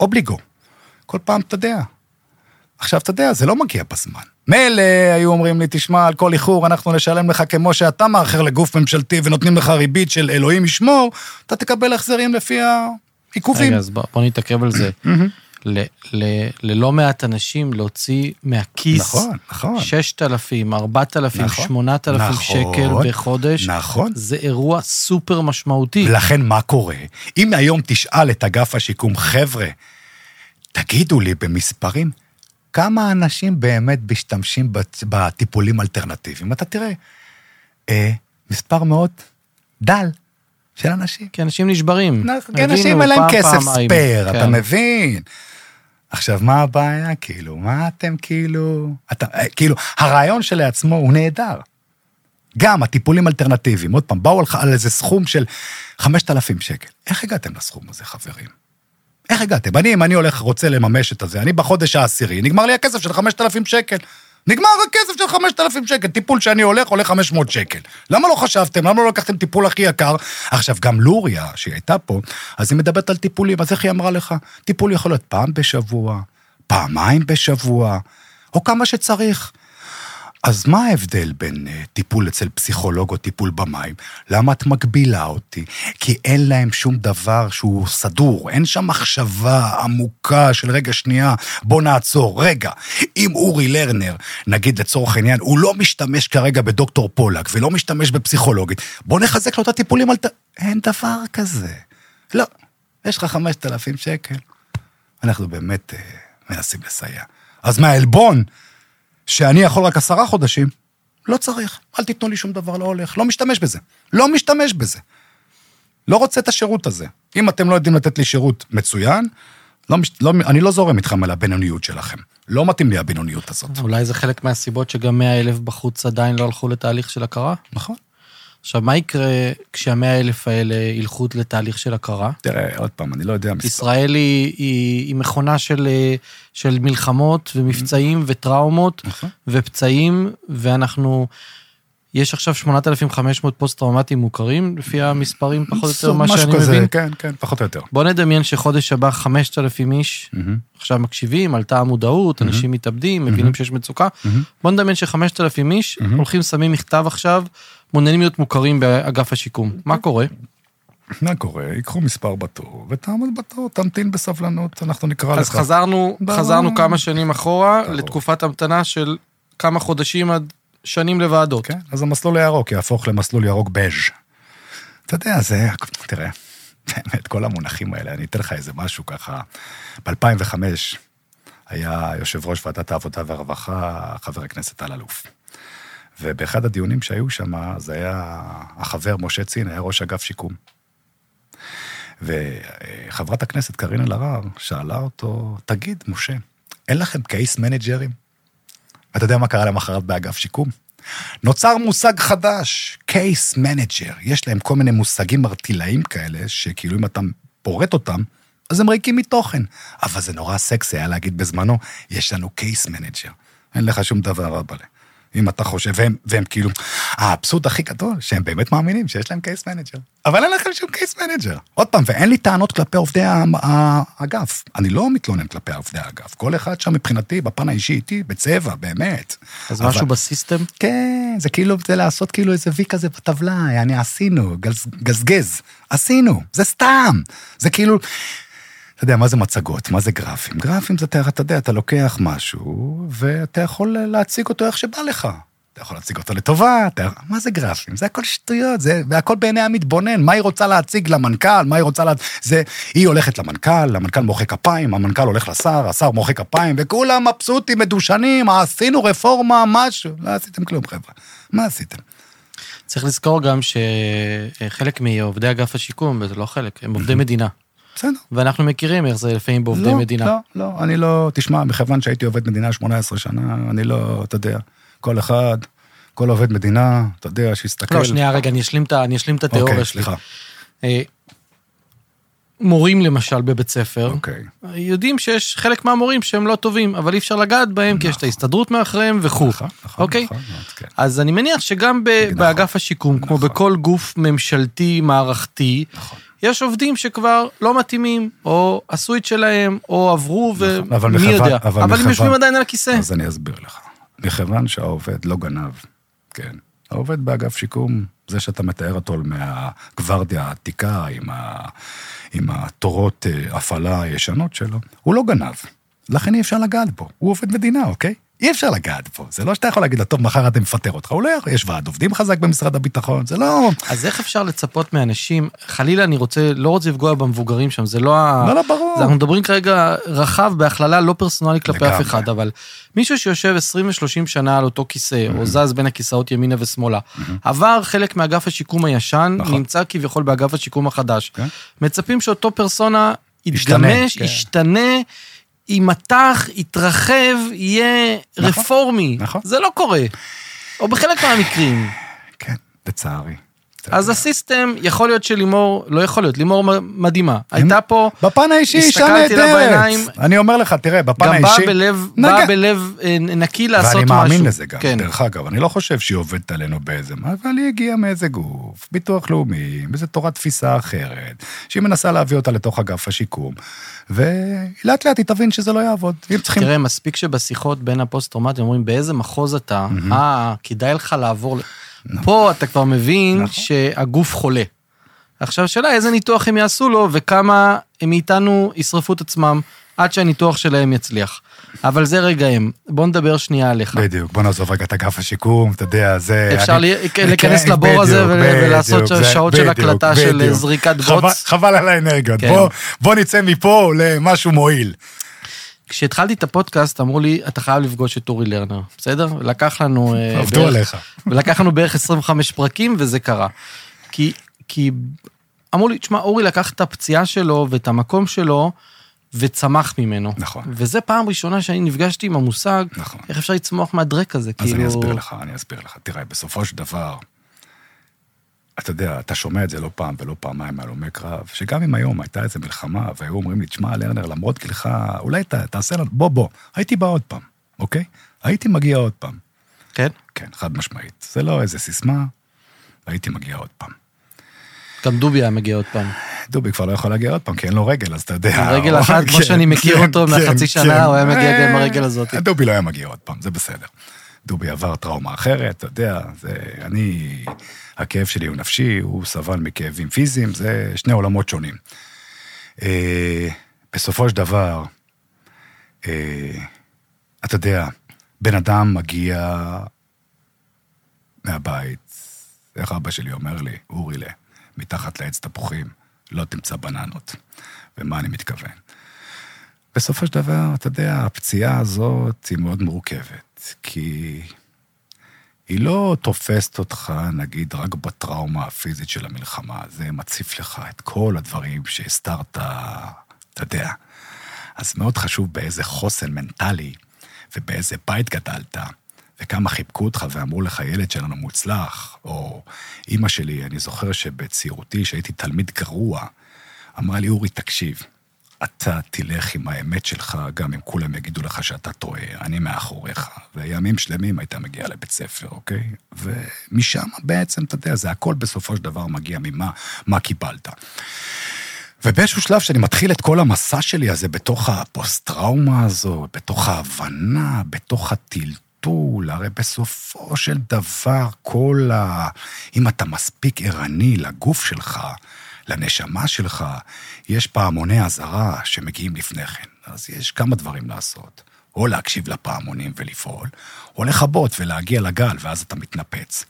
אובליגו. כל פעם, אתה יודע. עכשיו, אתה יודע, זה לא מגיע בזמן. מילא היו אומרים לי, תשמע, על כל איחור אנחנו נשלם לך כמו שאתה מאחר לגוף ממשלתי ונותנים לך ריבית של אלוהים ישמור, אתה תקבל החזרים לפי העיכובים. רגע, אז בוא, בוא נתעכב על זה. ל, ל, ללא מעט אנשים להוציא מהכיס נכון, נכון. 6,000, 4,000, נכון, 8,000 נכון, שקל בחודש, נכון. זה אירוע סופר משמעותי. ולכן מה קורה? אם היום תשאל את אגף השיקום, חבר'ה, תגידו לי במספרים, כמה אנשים באמת משתמשים בטיפולים אלטרנטיביים? אתה תראה, אה, מספר מאוד דל של אנשים. כי אנשים נשברים. כי אנשים אין להם כסף. ספייר, אתה כן. מבין? עכשיו, מה הבעיה? כאילו, מה אתם כאילו... אתה, אה, כאילו, הרעיון שלעצמו הוא נהדר. גם הטיפולים אלטרנטיביים, עוד פעם, באו לך על איזה סכום של 5,000 שקל. איך הגעתם לסכום הזה, חברים? איך הגעתם? אני, אם אני הולך, רוצה לממש את הזה, אני בחודש העשירי, נגמר לי הכסף של 5,000 שקל. נגמר הכסף של 5,000 שקל, טיפול שאני הולך עולה 500 שקל. למה לא חשבתם? למה לא לקחתם טיפול הכי יקר? עכשיו, גם לוריה, שהיא הייתה פה, אז היא מדברת על טיפולים, אז איך היא אמרה לך? טיפול יכול להיות פעם בשבוע, פעמיים בשבוע, או כמה שצריך. אז מה ההבדל בין uh, טיפול אצל פסיכולוג או טיפול במים? למה את מגבילה אותי? כי אין להם שום דבר שהוא סדור, אין שם מחשבה עמוקה של רגע שנייה, בוא נעצור. רגע, אם אורי לרנר, נגיד לצורך העניין, הוא לא משתמש כרגע בדוקטור פולק ולא משתמש בפסיכולוגית, בוא נחזק לו את הטיפולים על... אין דבר כזה. לא, יש לך 5,000 שקל. אנחנו באמת uh, מנסים לסייע. אז מהעלבון, שאני יכול רק עשרה חודשים, לא צריך, אל תיתנו לי שום דבר, לא הולך, לא משתמש בזה. לא משתמש בזה. לא רוצה את השירות הזה. אם אתם לא יודעים לתת לי שירות מצוין, לא, לא, אני לא זורם איתכם על הבינוניות שלכם. לא מתאים לי הבינוניות הזאת. אולי זה חלק מהסיבות שגם 100 אלף בחוץ עדיין לא הלכו לתהליך של הכרה? נכון. עכשיו, מה יקרה כשהמאה אלף האלה ילכו לתהליך של הכרה? תראה, עוד פעם, אני לא יודע מספר. ישראל היא, היא, היא מכונה של, של מלחמות ומבצעים וטראומות נכון. ופצעים, ואנחנו... יש עכשיו 8,500 פוסט-טראומטיים מוכרים, לפי המספרים פחות או יותר, מה שאני כזה, מבין. כן, כן, פחות או יותר. בוא נדמיין שחודש הבא 5,000 איש מהמם. עכשיו מקשיבים, עלתה המודעות, אנשים מתאבדים, מבינים שיש מצוקה. בוא נדמיין ש-5,000 איש הולכים, שמים מכתב עכשיו, מעוניינים להיות מוכרים באגף השיקום. מה קורה? מה קורה? ייקחו מספר בתור, ותעמוד בתור, תמתין בסבלנות, אנחנו נקרא אז לך. חזרנו, ברור. חזרנו כמה שנים אחורה. לתקופת המתנה של כמה חודשים עד שנים לוועדות. כן, אז המסלול הירוק יהפוך למסלול ירוק בז'. אתה יודע, זה, תראה, באמת, כל המונחים האלה, אני אתן לך איזה משהו ככה. ב-2005 היה יושב ראש ועדת העבודה והרווחה, חבר הכנסת אלאלוף. ובאחד הדיונים שהיו שם, זה היה החבר משה צין, היה ראש אגף שיקום. וחברת הכנסת קארין אלהרר שאלה אותו, תגיד, משה, אין לכם קייס מנג'רים? אתה יודע מה קרה למחרת באגף שיקום? נוצר מושג חדש, case manager. יש להם כל מיני מושגים ערטילאיים כאלה, שכאילו אם אתה פורט אותם, אז הם ריקים מתוכן. אבל זה נורא סקסי היה להגיד בזמנו, יש לנו case manager. אין לך שום דבר רע בלה. אם אתה חושב, והם, והם כאילו, האבסורד הכי גדול, שהם באמת מאמינים שיש להם case manager. אבל אין לכם שום case manager. עוד פעם, ואין לי טענות כלפי עובדי האגף. אני לא מתלונן כלפי עובדי האגף. כל אחד שם מבחינתי, בפן האישי איתי, בצבע, באמת. אז אבל- משהו ב system? כן, זה כאילו, זה לעשות כאילו איזה וי כזה בטבלה, יעני, עשינו, גז, גזגז, עשינו, זה סתם. זה כאילו, אתה יודע, מה זה מצגות? מה זה גרפים? גרפים זה, אתה יודע, אתה לוקח משהו, ואתה יכול להציג אותו איך שבא לך. אתה יכול להציג אותו לטובה, אתה... מה זה גרפים? זה הכל שטויות, זה... והכל בעיני המתבונן. מה היא רוצה להציג למנכ"ל, מה היא רוצה לה... זה... היא הולכת למנכ"ל, המנכ"ל מוחא כפיים, המנכ"ל הולך לשר, השר מוחא כפיים, וכולם מבסוטים, מדושנים, עשינו רפורמה, משהו. לא עשיתם כלום, חבר'ה. מה עשיתם? צריך לזכור גם שחלק מעובדי אגף השיקום, וזה לא חלק, הם עובדי מדינה. בסדר. ואנחנו מכירים איך זה לפעמים בעובדי לא, מדינה. לא, לא, אני לא, תשמע, מכיוון שהייתי עובד מדינה 18 שנה, אני לא, אתה יודע, כל אחד, כל עובד מדינה, אתה יודע, שיסתכל. לא, שנייה, רגע, אני אשלים את אני אשלים את התיאוריה אוקיי, שלי. סליחה. אה, מורים למשל בבית ספר, אוקיי. יודעים שיש חלק מהמורים שהם לא טובים, אבל אי אפשר לגעת בהם, כי יש את ההסתדרות מאחוריהם וכו'. נכון, נכון, אוקיי? נכון, כן. אז אני מניח שגם ב- נכון. באגף השיקום, כמו נכון. בכל גוף ממשלתי מערכתי, נכון. יש עובדים שכבר לא מתאימים, או עשו את שלהם, או עברו, נכון, ומי יודע. אבל אבל הם יושבים עדיין על הכיסא. אז אני אסביר לך. מכיוון שהעובד לא גנב, כן, העובד באגף שיקום, זה שאתה מתאר אותו מהגוורדיה העתיקה עם, ה... עם התורות אה, הפעלה הישנות שלו, הוא לא גנב. לכן אי אפשר לגעת בו. הוא עובד מדינה, אוקיי? אי אפשר לגעת בו. זה לא שאתה יכול להגיד לו, טוב, מחר אני מפטר אותך. הוא לא יכול, יש ועד עובדים חזק במשרד הביטחון, זה לא... אז איך אפשר לצפות מאנשים, חלילה אני רוצה, לא רוצה לפגוע במבוגרים שם, זה לא ה... לא, לא, ברור. זה אנחנו מדברים כרגע רחב בהכללה לא פרסונלי כלפי לגמרי. אף אחד, אבל מישהו שיושב 20 ו-30 שנה על אותו כיסא, או זז בין הכיסאות ימינה ושמאלה, עבר חלק מאגף השיקום הישן, נכון. נמצא כביכול באגף השיקום החדש. כן. מצפים שאותו פרסונה ישתנה, יתגמש, כן. ישתנה, יימתח, יתרחב, יהיה נכון, רפורמי. נכון. זה לא קורה. או בחלק מהמקרים. כן, לצערי. אז הסיסטם, יכול להיות שלימור, לא יכול להיות, לימור מדהימה. הייתה פה, בפן האישי לה נהדרת. אני אומר לך, תראה, בפן גם האישי... באה בלב, נגע- באה בלב אה, נקי לעשות משהו. ואני מאמין לזה גם, כן. דרך אגב, אני לא חושב שהיא עובדת עלינו באיזה מה, אבל היא הגיעה מאיזה גוף, ביטוח לאומי, באיזה תורת תפיסה אחרת, שהיא מנסה להביא אותה לתוך אגף השיקום, ולאט לאט היא תבין שזה לא יעבוד. צריכים... תראה, מספיק שבשיחות בין הפוסט-טראומטיים אומרים, באיזה מחוז אתה, אה, כדאי לך לעבור... ל-" פה אתה כבר מבין נכון. שהגוף חולה. עכשיו, השאלה איזה ניתוח הם יעשו לו, וכמה הם מאיתנו ישרפו את עצמם עד שהניתוח שלהם יצליח. אבל זה רגעים. בוא נדבר שנייה עליך. בדיוק, בוא נעזוב רגע את אגף השיקום, אתה יודע, זה... אפשר אני- לי- להיכנס כן, לבור הזה בדיוק, ול- ולעשות בדיוק, זה- שעות של בדיוק, הקלטה של בדיוק. זריקת חבל- בוץ. חבל על האנרגיות, כן. בוא- בוא נצא מפה למשהו מועיל. כשהתחלתי את הפודקאסט אמרו לי, אתה חייב לפגוש את אורי לרנר, בסדר? לקח לנו... אה, עבדו בערך- עליך. ולקח לנו בערך 25 פרקים וזה קרה. כי, כי אמרו לי, תשמע, אורי לקח את הפציעה שלו ואת המקום שלו וצמח ממנו. נכון. וזה פעם ראשונה שאני נפגשתי עם המושג, נכון. איך אפשר לצמוח מהדרק הזה, אז כאילו... אני אסביר לך, אני אסביר לך. תראה, בסופו של דבר, אתה יודע, אתה שומע את זה לא פעם ולא פעמיים מהלומי קרב, שגם אם היום הייתה איזו מלחמה, והיו אומרים לי, תשמע, לרנר, למרות גילך, אולי ת, תעשה לנו, בוא, בוא, הייתי בא עוד פעם, אוקיי? הייתי מגיע עוד פעם. כן? כן, חד משמעית. זה לא איזה סיסמה, הייתי מגיע עוד פעם. גם דובי היה מגיע עוד פעם. דובי כבר לא יכול להגיע עוד פעם, כי אין לו רגל, אז אתה יודע. רגל אחת, כמו כן, שאני מכיר כן, אותו כן, מהחצי שנה. הוא היה מגיע גם עם אה, הרגל הזאת. דובי לא היה מגיע עוד פעם, זה בסדר. דובי עבר טראומה אחרת, אתה יודע, זה... אני... הכאב שלי הוא נפשי, הוא סבל מכאבים פיזיים, זה שני עולמות שונים. אה, בסופו של דבר, אה, אתה יודע, בן אדם מגיע מהבית, איך אבא שלי אומר לי, אורילה, מתחת לעץ תפוחים, לא תמצא בננות. ומה אני מתכוון? בסופו של דבר, אתה יודע, הפציעה הזאת היא מאוד מורכבת, כי היא לא תופסת אותך, נגיד, רק בטראומה הפיזית של המלחמה, זה מציף לך את כל הדברים שהסתרת, אתה יודע. אז מאוד חשוב באיזה חוסן מנטלי ובאיזה בית גדלת, וכמה חיבקו אותך ואמרו לך, ילד שלנו מוצלח, או אימא שלי, אני זוכר שבצעירותי, שהייתי תלמיד גרוע, אמרה לי, אורי, תקשיב, אתה תלך עם האמת שלך, גם אם כולם יגידו לך שאתה טועה, אני מאחוריך. וימים שלמים היית מגיע לבית ספר, אוקיי? ומשם בעצם, אתה יודע, זה הכל בסופו של דבר מגיע ממה מה קיבלת. ובאיזשהו שלב שאני מתחיל את כל המסע שלי הזה בתוך הפוסט-טראומה הזו, בתוך ההבנה, בתוך הטלטול, הרי בסופו של דבר כל ה... אם אתה מספיק ערני לגוף שלך, לנשמה שלך, יש פעמוני אזהרה שמגיעים לפני כן. אז יש כמה דברים לעשות. או להקשיב לפעמונים ולפעול, או לכבות ולהגיע לגל, ואז אתה מתנפץ.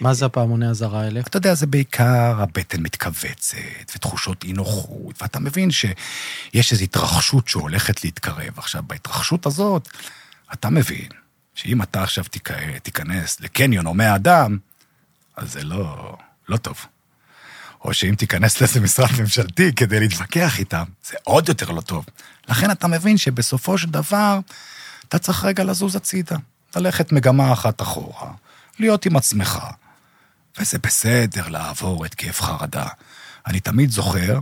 מה זה הפעמוני אזהרה האלה? אתה יודע, זה בעיקר הבטן מתכווצת, ותחושות אי נוחות, ואתה מבין שיש איזו התרחשות שהולכת להתקרב. עכשיו, בהתרחשות הזאת, אתה מבין שאם אתה עכשיו תיכנס לקניון הומה אדם, אז זה לא, לא טוב. או שאם תיכנס לאיזה משרד ממשלתי כדי להתווכח איתם, זה עוד יותר לא טוב. לכן אתה מבין שבסופו של דבר, אתה צריך רגע לזוז הצידה, ללכת מגמה אחת אחורה, להיות עם עצמך, וזה בסדר לעבור התקף חרדה. אני תמיד זוכר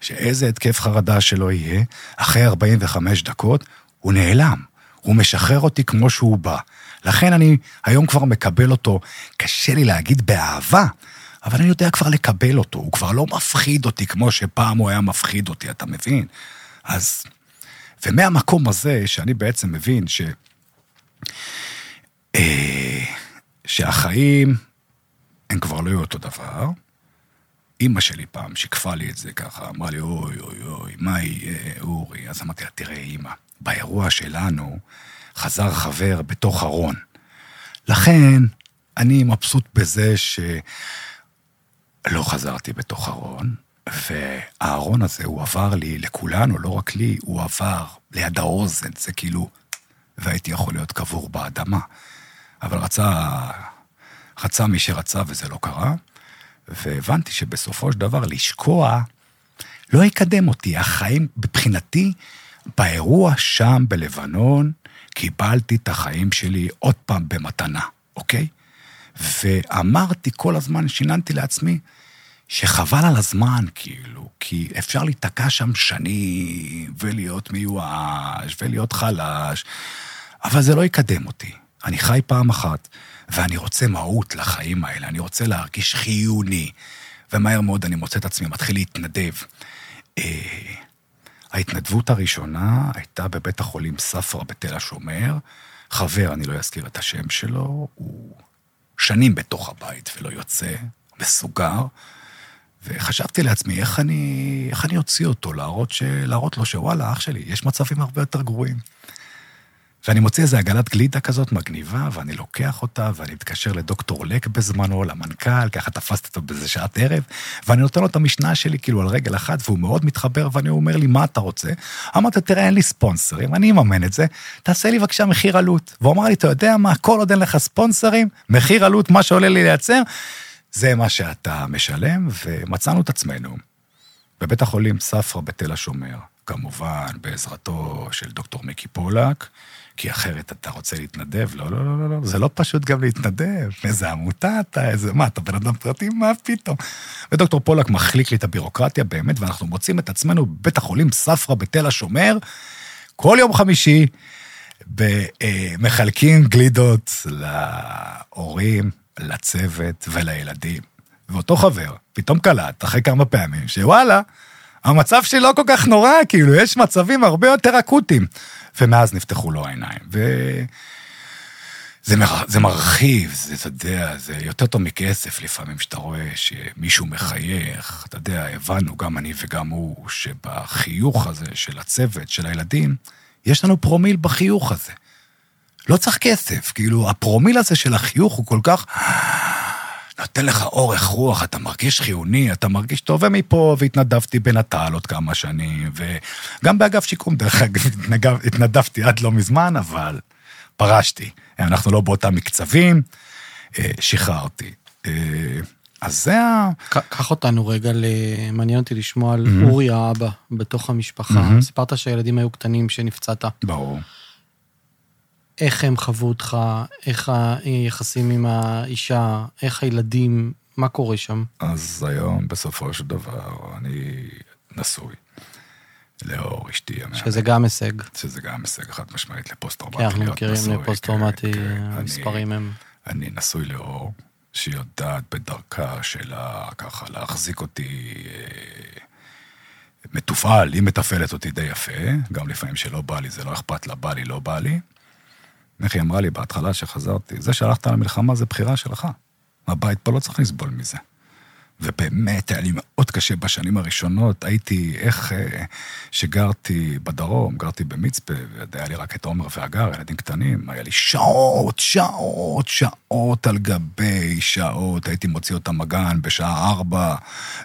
שאיזה התקף חרדה שלא יהיה, אחרי 45 דקות הוא נעלם. הוא משחרר אותי כמו שהוא בא. לכן אני היום כבר מקבל אותו, קשה לי להגיד באהבה, אבל אני יודע כבר לקבל אותו, הוא כבר לא מפחיד אותי כמו שפעם הוא היה מפחיד אותי, אתה מבין? אז... ומהמקום הזה, שאני בעצם מבין ש... אה, שהחיים הם כבר לא יהיו אותו דבר, אימא שלי פעם שיקפה לי את זה ככה, אמרה לי, אוי אוי אוי, מה יהיה, אורי? אז אמרתי לה, תראה, אימא, באירוע שלנו חזר חבר בתוך ארון. לכן, אני מבסוט בזה ש... לא חזרתי בתוך ארון, והארון הזה, הוא עבר לי, לכולנו, לא רק לי, הוא עבר ליד האוזן, זה כאילו, והייתי יכול להיות קבור באדמה. אבל רצה, רצה מי שרצה וזה לא קרה, והבנתי שבסופו של דבר לשקוע לא יקדם אותי. החיים, מבחינתי, באירוע שם בלבנון, קיבלתי את החיים שלי עוד פעם במתנה, אוקיי? ואמרתי כל הזמן, שיננתי לעצמי, שחבל על הזמן, כאילו, כי אפשר להיתקע שם שנים, ולהיות מיואש, ולהיות חלש, אבל זה לא יקדם אותי. אני חי פעם אחת, ואני רוצה מהות לחיים האלה, אני רוצה להרגיש חיוני, ומהר מאוד אני מוצא את עצמי מתחיל להתנדב. אה, ההתנדבות הראשונה הייתה בבית החולים ספרא בתל השומר. חבר, אני לא אזכיר את השם שלו, הוא שנים בתוך הבית ולא יוצא, מסוגר, וחשבתי לעצמי, איך אני, איך אני אוציא אותו, להראות, ש... להראות לו שוואלה, אח שלי, יש מצבים הרבה יותר גרועים. ואני מוציא איזו עגלת גלידה כזאת מגניבה, ואני לוקח אותה, ואני מתקשר לדוקטור לק בזמנו, למנכ"ל, ככה תפסתי אותו באיזה שעת ערב, ואני נותן לו את המשנה שלי כאילו על רגל אחת, והוא מאוד מתחבר, ואני אומר לי, מה אתה רוצה? אמרתי, תראה, אין לי ספונסרים, אני אממן את זה, תעשה לי בבקשה מחיר עלות. והוא אמר לי, אתה יודע מה, כל עוד אין לך ספונסרים, מחיר עלות, מה שעולה לי לייצר, זה מה שאתה משלם, ומצאנו את עצמנו בבית החולים ספרא בתל השומר, כמובן בעזרתו של דוקטור מיקי פולק, כי אחרת אתה רוצה להתנדב, לא, לא, לא, לא, לא, זה לא פשוט גם להתנדב, איזה עמותה אתה, איזה, מה, אתה בן אדם פרטי, מה פתאום? ודוקטור פולק מחליק לי את הבירוקרטיה באמת, ואנחנו מוצאים את עצמנו בבית החולים ספרא בתל השומר, כל יום חמישי, מחלקים גלידות להורים, לצוות ולילדים. ואותו חבר פתאום קלט, אחרי כמה פעמים, שוואלה, המצב שלי לא כל כך נורא, כאילו, יש מצבים הרבה יותר אקוטיים. ומאז נפתחו לו העיניים. ו... זה, מר... זה מרחיב, זה, אתה יודע, זה יותר טוב מכסף לפעמים, שאתה רואה שמישהו מחייך. אתה יודע, הבנו, גם אני וגם הוא, שבחיוך הזה של הצוות, של הילדים, יש לנו פרומיל בחיוך הזה. לא צריך כסף, כאילו, הפרומיל הזה של החיוך הוא כל כך... נותן לך אורך רוח, אתה מרגיש חיוני, אתה מרגיש טוב, ומפה, והתנדבתי בנט"ל עוד כמה שנים, וגם באגף שיקום, דרך אגב, התנדבתי עד לא מזמן, אבל פרשתי. אנחנו לא באותם מקצבים, אה, שחררתי. אה, אז זה ה... קח אותנו רגע, מעניין אותי לשמוע על mm-hmm. אורי האבא בתוך המשפחה. Mm-hmm. סיפרת שהילדים היו קטנים שנפצעת. ברור. איך הם חוו אותך, איך היחסים עם האישה, איך הילדים, מה קורה שם? אז היום, בסופו של דבר, אני נשוי. לאור אשתי המאמן. שזה גם הישג. שזה גם הישג חד משמעית לפוסט-טראומטי. כי אנחנו מכירים לפוסט-טראומטי, כן, כן. המספרים הם... אני, נשוי לאור, שהיא יודעת בדרכה שלה ככה להחזיק אותי אה, מתופעל, היא מתפעלת אותי די יפה, גם לפעמים שלא בא לי, זה לא אכפת לה, בא לי, לא בא לי. איך היא אמרה לי בהתחלה שחזרתי, זה שהלכת למלחמה זה בחירה שלך. הבית פה לא צריך לסבול מזה. ובאמת היה לי מאוד קשה בשנים הראשונות, הייתי, איך אה, שגרתי בדרום, גרתי במצפה, והיה לי רק את עומר והגר, ילדים קטנים, היה לי שעות, שעות, שעות על גבי שעות, הייתי מוציא אותם מגן בשעה ארבע,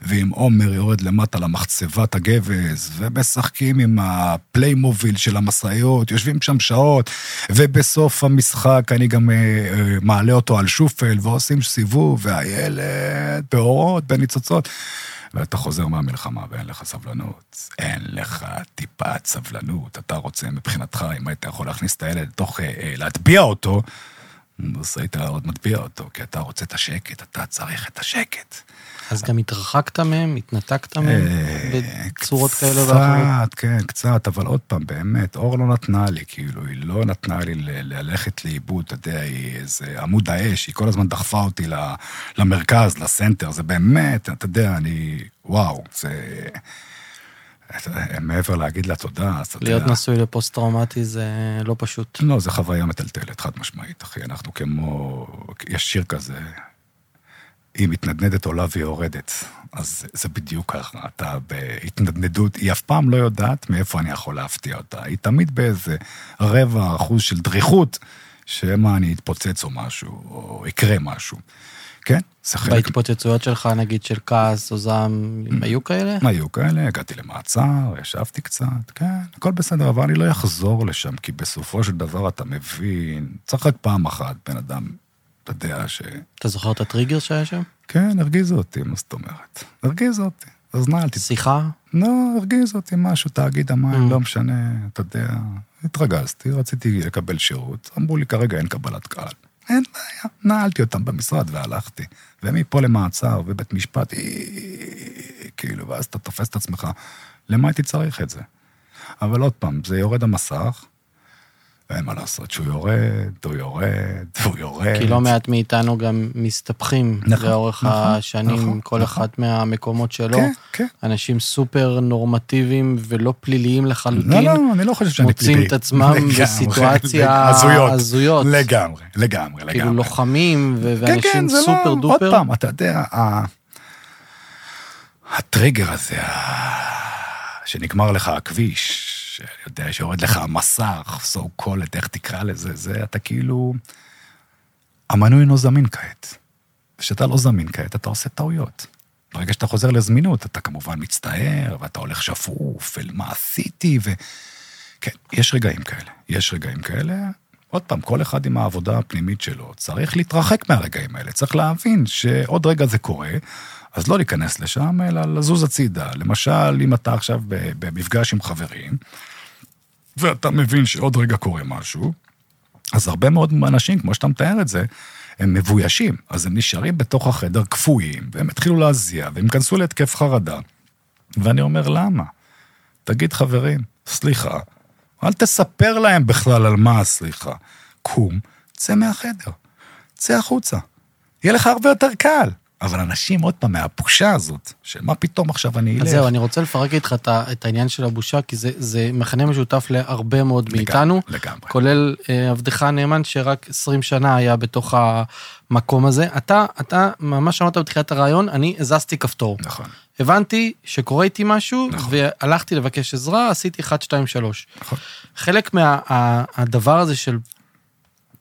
ועם עומר יורד למטה למחצבת הגבס, ומשחקים עם הפליימוביל של המשאיות, יושבים שם שעות, ובסוף המשחק אני גם אה, אה, מעלה אותו על שופל, ועושים סיבוב, והילד באורות, בניצוצות. ואתה חוזר מהמלחמה ואין לך סבלנות. אין לך טיפת סבלנות. אתה רוצה מבחינתך, אם היית יכול להכניס את הילד לתוך, אה, אה, להטביע אותו, אז היית עוד מטביע אותו, כי אתה רוצה את השקט, אתה צריך את השקט. אז גם התרחקת מהם, התנתקת מהם, אה, בצורות כאלה ואחרות. קצת, כן, קצת, אבל עוד פעם, באמת, אור לא נתנה לי, כאילו, היא לא נתנה לי ללכת לאיבוד, אתה יודע, היא איזה עמוד האש, היא כל הזמן דחפה אותי למרכז, לסנטר, זה באמת, אתה יודע, אני, וואו, זה... מעבר להגיד לה תודה, אז אתה יודע... להיות נשוי לפוסט-טראומטי זה לא פשוט. לא, זו חוויה מטלטלת, חד משמעית, אחי. אנחנו כמו... יש שיר כזה, היא מתנדנדת עולה ויורדת. אז זה בדיוק ככה, אתה בהתנדנדות, היא אף פעם לא יודעת מאיפה אני יכול להפתיע אותה. היא תמיד באיזה רבע אחוז של דריכות, שמא אני אתפוצץ או משהו, או יקרה משהו. כן, זה חלק... בהתפוצצויות שלך, נגיד של כעס או זעם, היו כאלה? היו כאלה, הגעתי למעצר, ישבתי קצת, כן, הכל בסדר, אבל אני לא אחזור לשם, כי בסופו של דבר אתה מבין, צריך רק פעם אחת, בן אדם, אתה יודע ש... אתה זוכר את הטריגר שהיה שם? כן, הרגיז אותי, מה זאת אומרת? הרגיז אותי. אז נעלתי. שיחה? לא, הרגיז אותי משהו, תאגיד המים, Mm. לא משנה, אתה יודע. התרגזתי, רציתי לקבל שירות, אמרו לי, כרגע אין קבלת קהל. אין בעיה, נעלתי אותם במשרד והלכתי. ומפה למעצר ובית משפט, אי, כאילו, ואז אתה תופס את עצמך, למה הייתי צריך את זה? אבל עוד פעם, זה יורד המסך, ואין מה לעשות, שהוא יורד, הוא יורד, הוא יורד. כי לא מעט מאיתנו גם מסתבכים נכון, לאורך נכון, השנים, נכון, כל נכון. אחד מהמקומות שלו. כן, כן. אנשים סופר נורמטיביים ולא פליליים לא, לחלוטין. לא, אני לא חושב שאני מוצאים פלילי. את עצמם לגמרי, בסיטואציה הזויות. הזויות. לגמרי, לגמרי, לגמרי. כאילו לוחמים ו- כן, כן, ואנשים זה סופר לא, דופר. עוד פעם, אתה יודע, ה- הטריגר הזה, ה- שנגמר לך הכביש, שאני יודע, שיורד לך המסך, so called, איך תקרא לזה, זה, אתה כאילו... המנוי אינו זמין כעת. כשאתה לא זמין כעת, אתה עושה טעויות. ברגע שאתה חוזר לזמינות, אתה כמובן מצטער, ואתה הולך שפוף, אל מה עשיתי, ו... כן, יש רגעים כאלה. יש רגעים כאלה. עוד פעם, כל אחד עם העבודה הפנימית שלו צריך להתרחק מהרגעים האלה. צריך להבין שעוד רגע זה קורה, אז לא להיכנס לשם, אלא לזוז הצידה. למשל, אם אתה עכשיו במפגש עם חברים, ואתה מבין שעוד רגע קורה משהו, אז הרבה מאוד אנשים, כמו שאתה מתאר את זה, הם מבוישים, אז הם נשארים בתוך החדר קפואים, והם התחילו להזיע, והם כנסו להתקף חרדה. ואני אומר, למה? תגיד, חברים, סליחה, אל תספר להם בכלל על מה הסליחה. קום, צא מהחדר, צא החוצה. יהיה לך הרבה יותר קל. אבל אנשים, עוד פעם, מהבושה הזאת, של מה פתאום עכשיו אני אלך. אז זהו, אני רוצה לפרק איתך את את העניין של הבושה, כי זה- זה מכנה משותף להרבה מאוד מאיתנו. לגמרי. כולל אה, עבדך הנאמן, שרק 20 שנה היה בתוך המקום הזה. אתה, אתה ממש אמרת בתחילת הרעיון, אני הזזתי כפתור. נכון, הבנתי שקורה איתי משהו, נכון. והלכתי לבקש עזרה, עשיתי 1, 2, 3. נכון. חלק מהדבר הזה של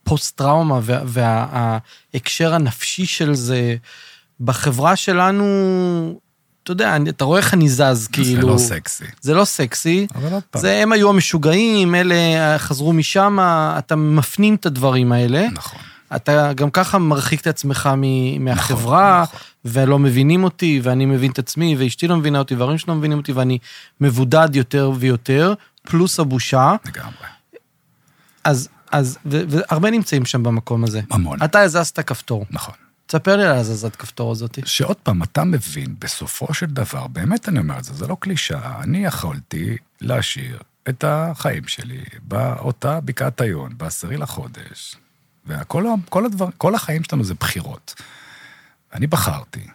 פוסט-טראומה וה- וההקשר הנפשי של זה בחברה שלנו, אתה יודע, אתה רואה איך אני זז, כאילו... זה לא סקסי. זה לא סקסי. אבל עוד פעם. זה הם היו המשוגעים, אלה חזרו משם, אתה מפנים את הדברים האלה. נכון. אתה גם ככה מרחיק את עצמך מ- מהחברה, נכון. ולא מבינים אותי, ואני מבין את עצמי, ואשתי לא מבינה אותי, וההורים שלי לא מבינים אותי, ואני מבודד יותר ויותר, פלוס הבושה. לגמרי. אז, אז, והרבה נמצאים שם במקום הזה. המון. אתה הזזת כפתור. נכון. תספר לי על הזזת כפתור הזאת. שעוד פעם, אתה מבין, בסופו של דבר, באמת אני אומר את זה, זה לא קלישאה, אני יכולתי להשאיר את החיים שלי באותה בקעת היון, בעשירי לחודש, וכל כל הדבר, כל החיים שלנו זה בחירות. אני בחרתי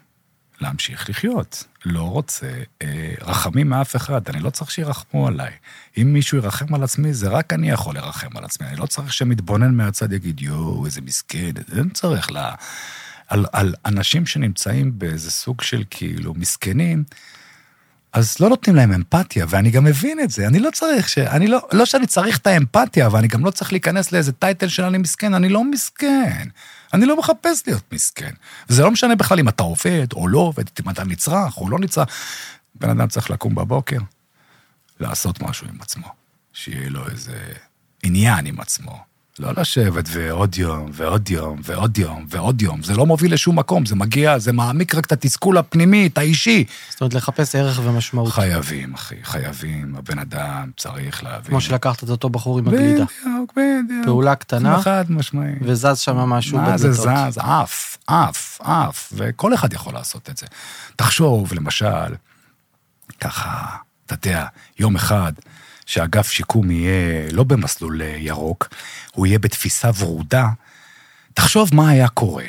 להמשיך לחיות. לא רוצה אה, רחמים מאף אחד, אני לא צריך שירחמו עליי. אם מישהו ירחם על עצמי, זה רק אני יכול לרחם על עצמי. אני לא צריך שמתבונן מהצד יגיד, יואו, איזה מסכן, אין צריך לה... על, על אנשים שנמצאים באיזה סוג של כאילו מסכנים, אז לא נותנים להם אמפתיה, ואני גם מבין את זה. אני לא צריך ש... אני לא... לא שאני צריך את האמפתיה, ואני גם לא צריך להיכנס לאיזה טייטל של אני מסכן, אני לא מסכן. אני לא מחפש להיות מסכן. וזה לא משנה בכלל אם אתה עובד או לא עובד, אם אתה נצרך או לא נצרך. בן אדם צריך לקום בבוקר, לעשות משהו עם עצמו. שיהיה לו איזה עניין עם עצמו. לא לשבת ועוד יום, ועוד יום, ועוד יום, ועוד יום. זה לא מוביל לשום מקום, זה מגיע, זה מעמיק רק את התסכול הפנימי, את האישי. זאת אומרת, לחפש ערך ומשמעות. חייבים, אחי, חייבים. הבן אדם צריך להבין. כמו שלקחת את אותו בחור עם הגלידה. בדיוק, בדיוק. פעולה קטנה, חד משמעי. וזז שם משהו מה זה. זז? עף, עף, עף, וכל אחד יכול לעשות את זה. תחשוב, למשל, ככה, אתה יודע, יום אחד, שאגף שיקום יהיה לא במסלול אה, ירוק, הוא יהיה בתפיסה ורודה, תחשוב מה היה קורה.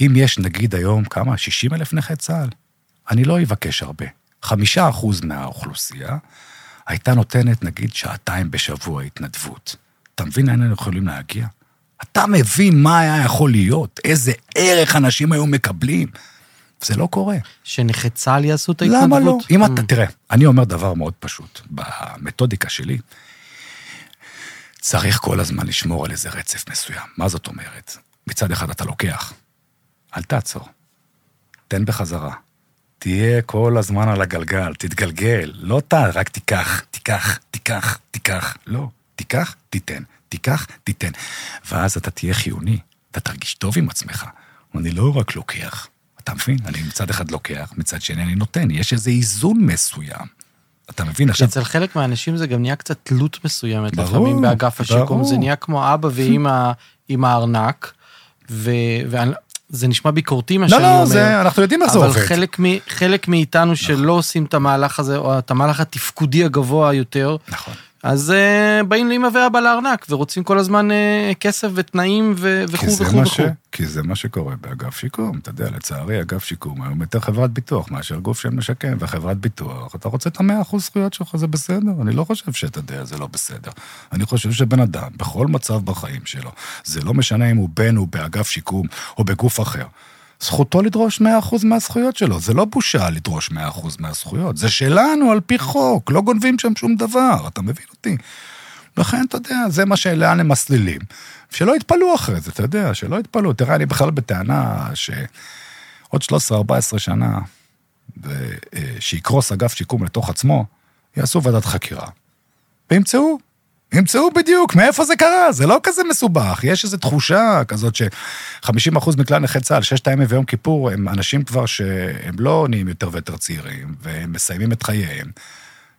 אם יש נגיד היום, כמה? 60 אלף נכי צה"ל? אני לא אבקש הרבה. חמישה אחוז מהאוכלוסייה הייתה נותנת נגיד שעתיים בשבוע התנדבות. אתה מבין לאן אנחנו יכולים להגיע? אתה מבין מה היה יכול להיות? איזה ערך אנשים היו מקבלים? זה לא קורה. שנכי צה"ל יעשו את ההתנדבות? למה לא? אם אתה, Mm. תראה, אני אומר דבר מאוד פשוט. במתודיקה שלי, צריך כל הזמן לשמור על איזה רצף מסוים. מה זאת אומרת? מצד אחד אתה לוקח, אל תעצור, תן בחזרה. תהיה כל הזמן על הגלגל, תתגלגל, לא ת... רק תיקח, תיקח, תיקח, תיקח. לא, תיקח, תיתן, תיקח, תיתן. ואז אתה תהיה חיוני, אתה תרגיש טוב עם עצמך. אני לא רק לוקח, אתה מבין? אני מצד אחד לוקח, מצד שני אני נותן, יש איזה איזון מסוים. אתה מבין? עכשיו, אצל חלק מהאנשים זה גם נהיה קצת תלות מסוימת, ברור, לפעמים באגף השיקום, ברור. זה נהיה כמו אבא ואימא עם הארנק, וזה נשמע ביקורתי מה לא, שאני אומר. לא, זה, אנחנו יודעים איך זה אבל עובד. נכון. חלק, מ, חלק מאיתנו שלא עושים את המהלך הזה, או את המהלך התפקודי הגבוה יותר, נכון. אז uh, באים לאמא ואבא לארנק, ורוצים כל הזמן uh, כסף ותנאים וכו' וכו' וכו'. כי זה מה שקורה באגף שיקום. אתה יודע, לצערי, אגף שיקום היום יותר חברת ביטוח מאשר גוף שמשקם, וחברת ביטוח, אתה רוצה את המאה אחוז זכויות שלך, זה בסדר. אני לא חושב שאתה יודע, זה לא בסדר. אני חושב שבן אדם, בכל מצב בחיים שלו, זה לא משנה אם הוא בן או באגף שיקום או בגוף אחר. זכותו לדרוש 100% מהזכויות שלו, זה לא בושה לדרוש 100% מהזכויות, זה שלנו על פי חוק, לא גונבים שם שום דבר, אתה מבין אותי? לכן, אתה יודע, זה מה שלאן הם מסלילים. שלא יתפלאו אחרי זה, אתה יודע, שלא יתפלאו. תראה, אני בכלל בטענה שעוד 13-14 שנה, אה, שיקרוס אגף שיקום לתוך עצמו, יעשו ועדת חקירה. וימצאו, ימצאו בדיוק מאיפה זה קרה, זה לא כזה מסובך. יש איזו תחושה כזאת ש-50% מכלל נכי צה"ל, ששת הימים ויום כיפור, הם אנשים כבר שהם לא נהיים יותר ויותר צעירים, והם מסיימים את חייהם.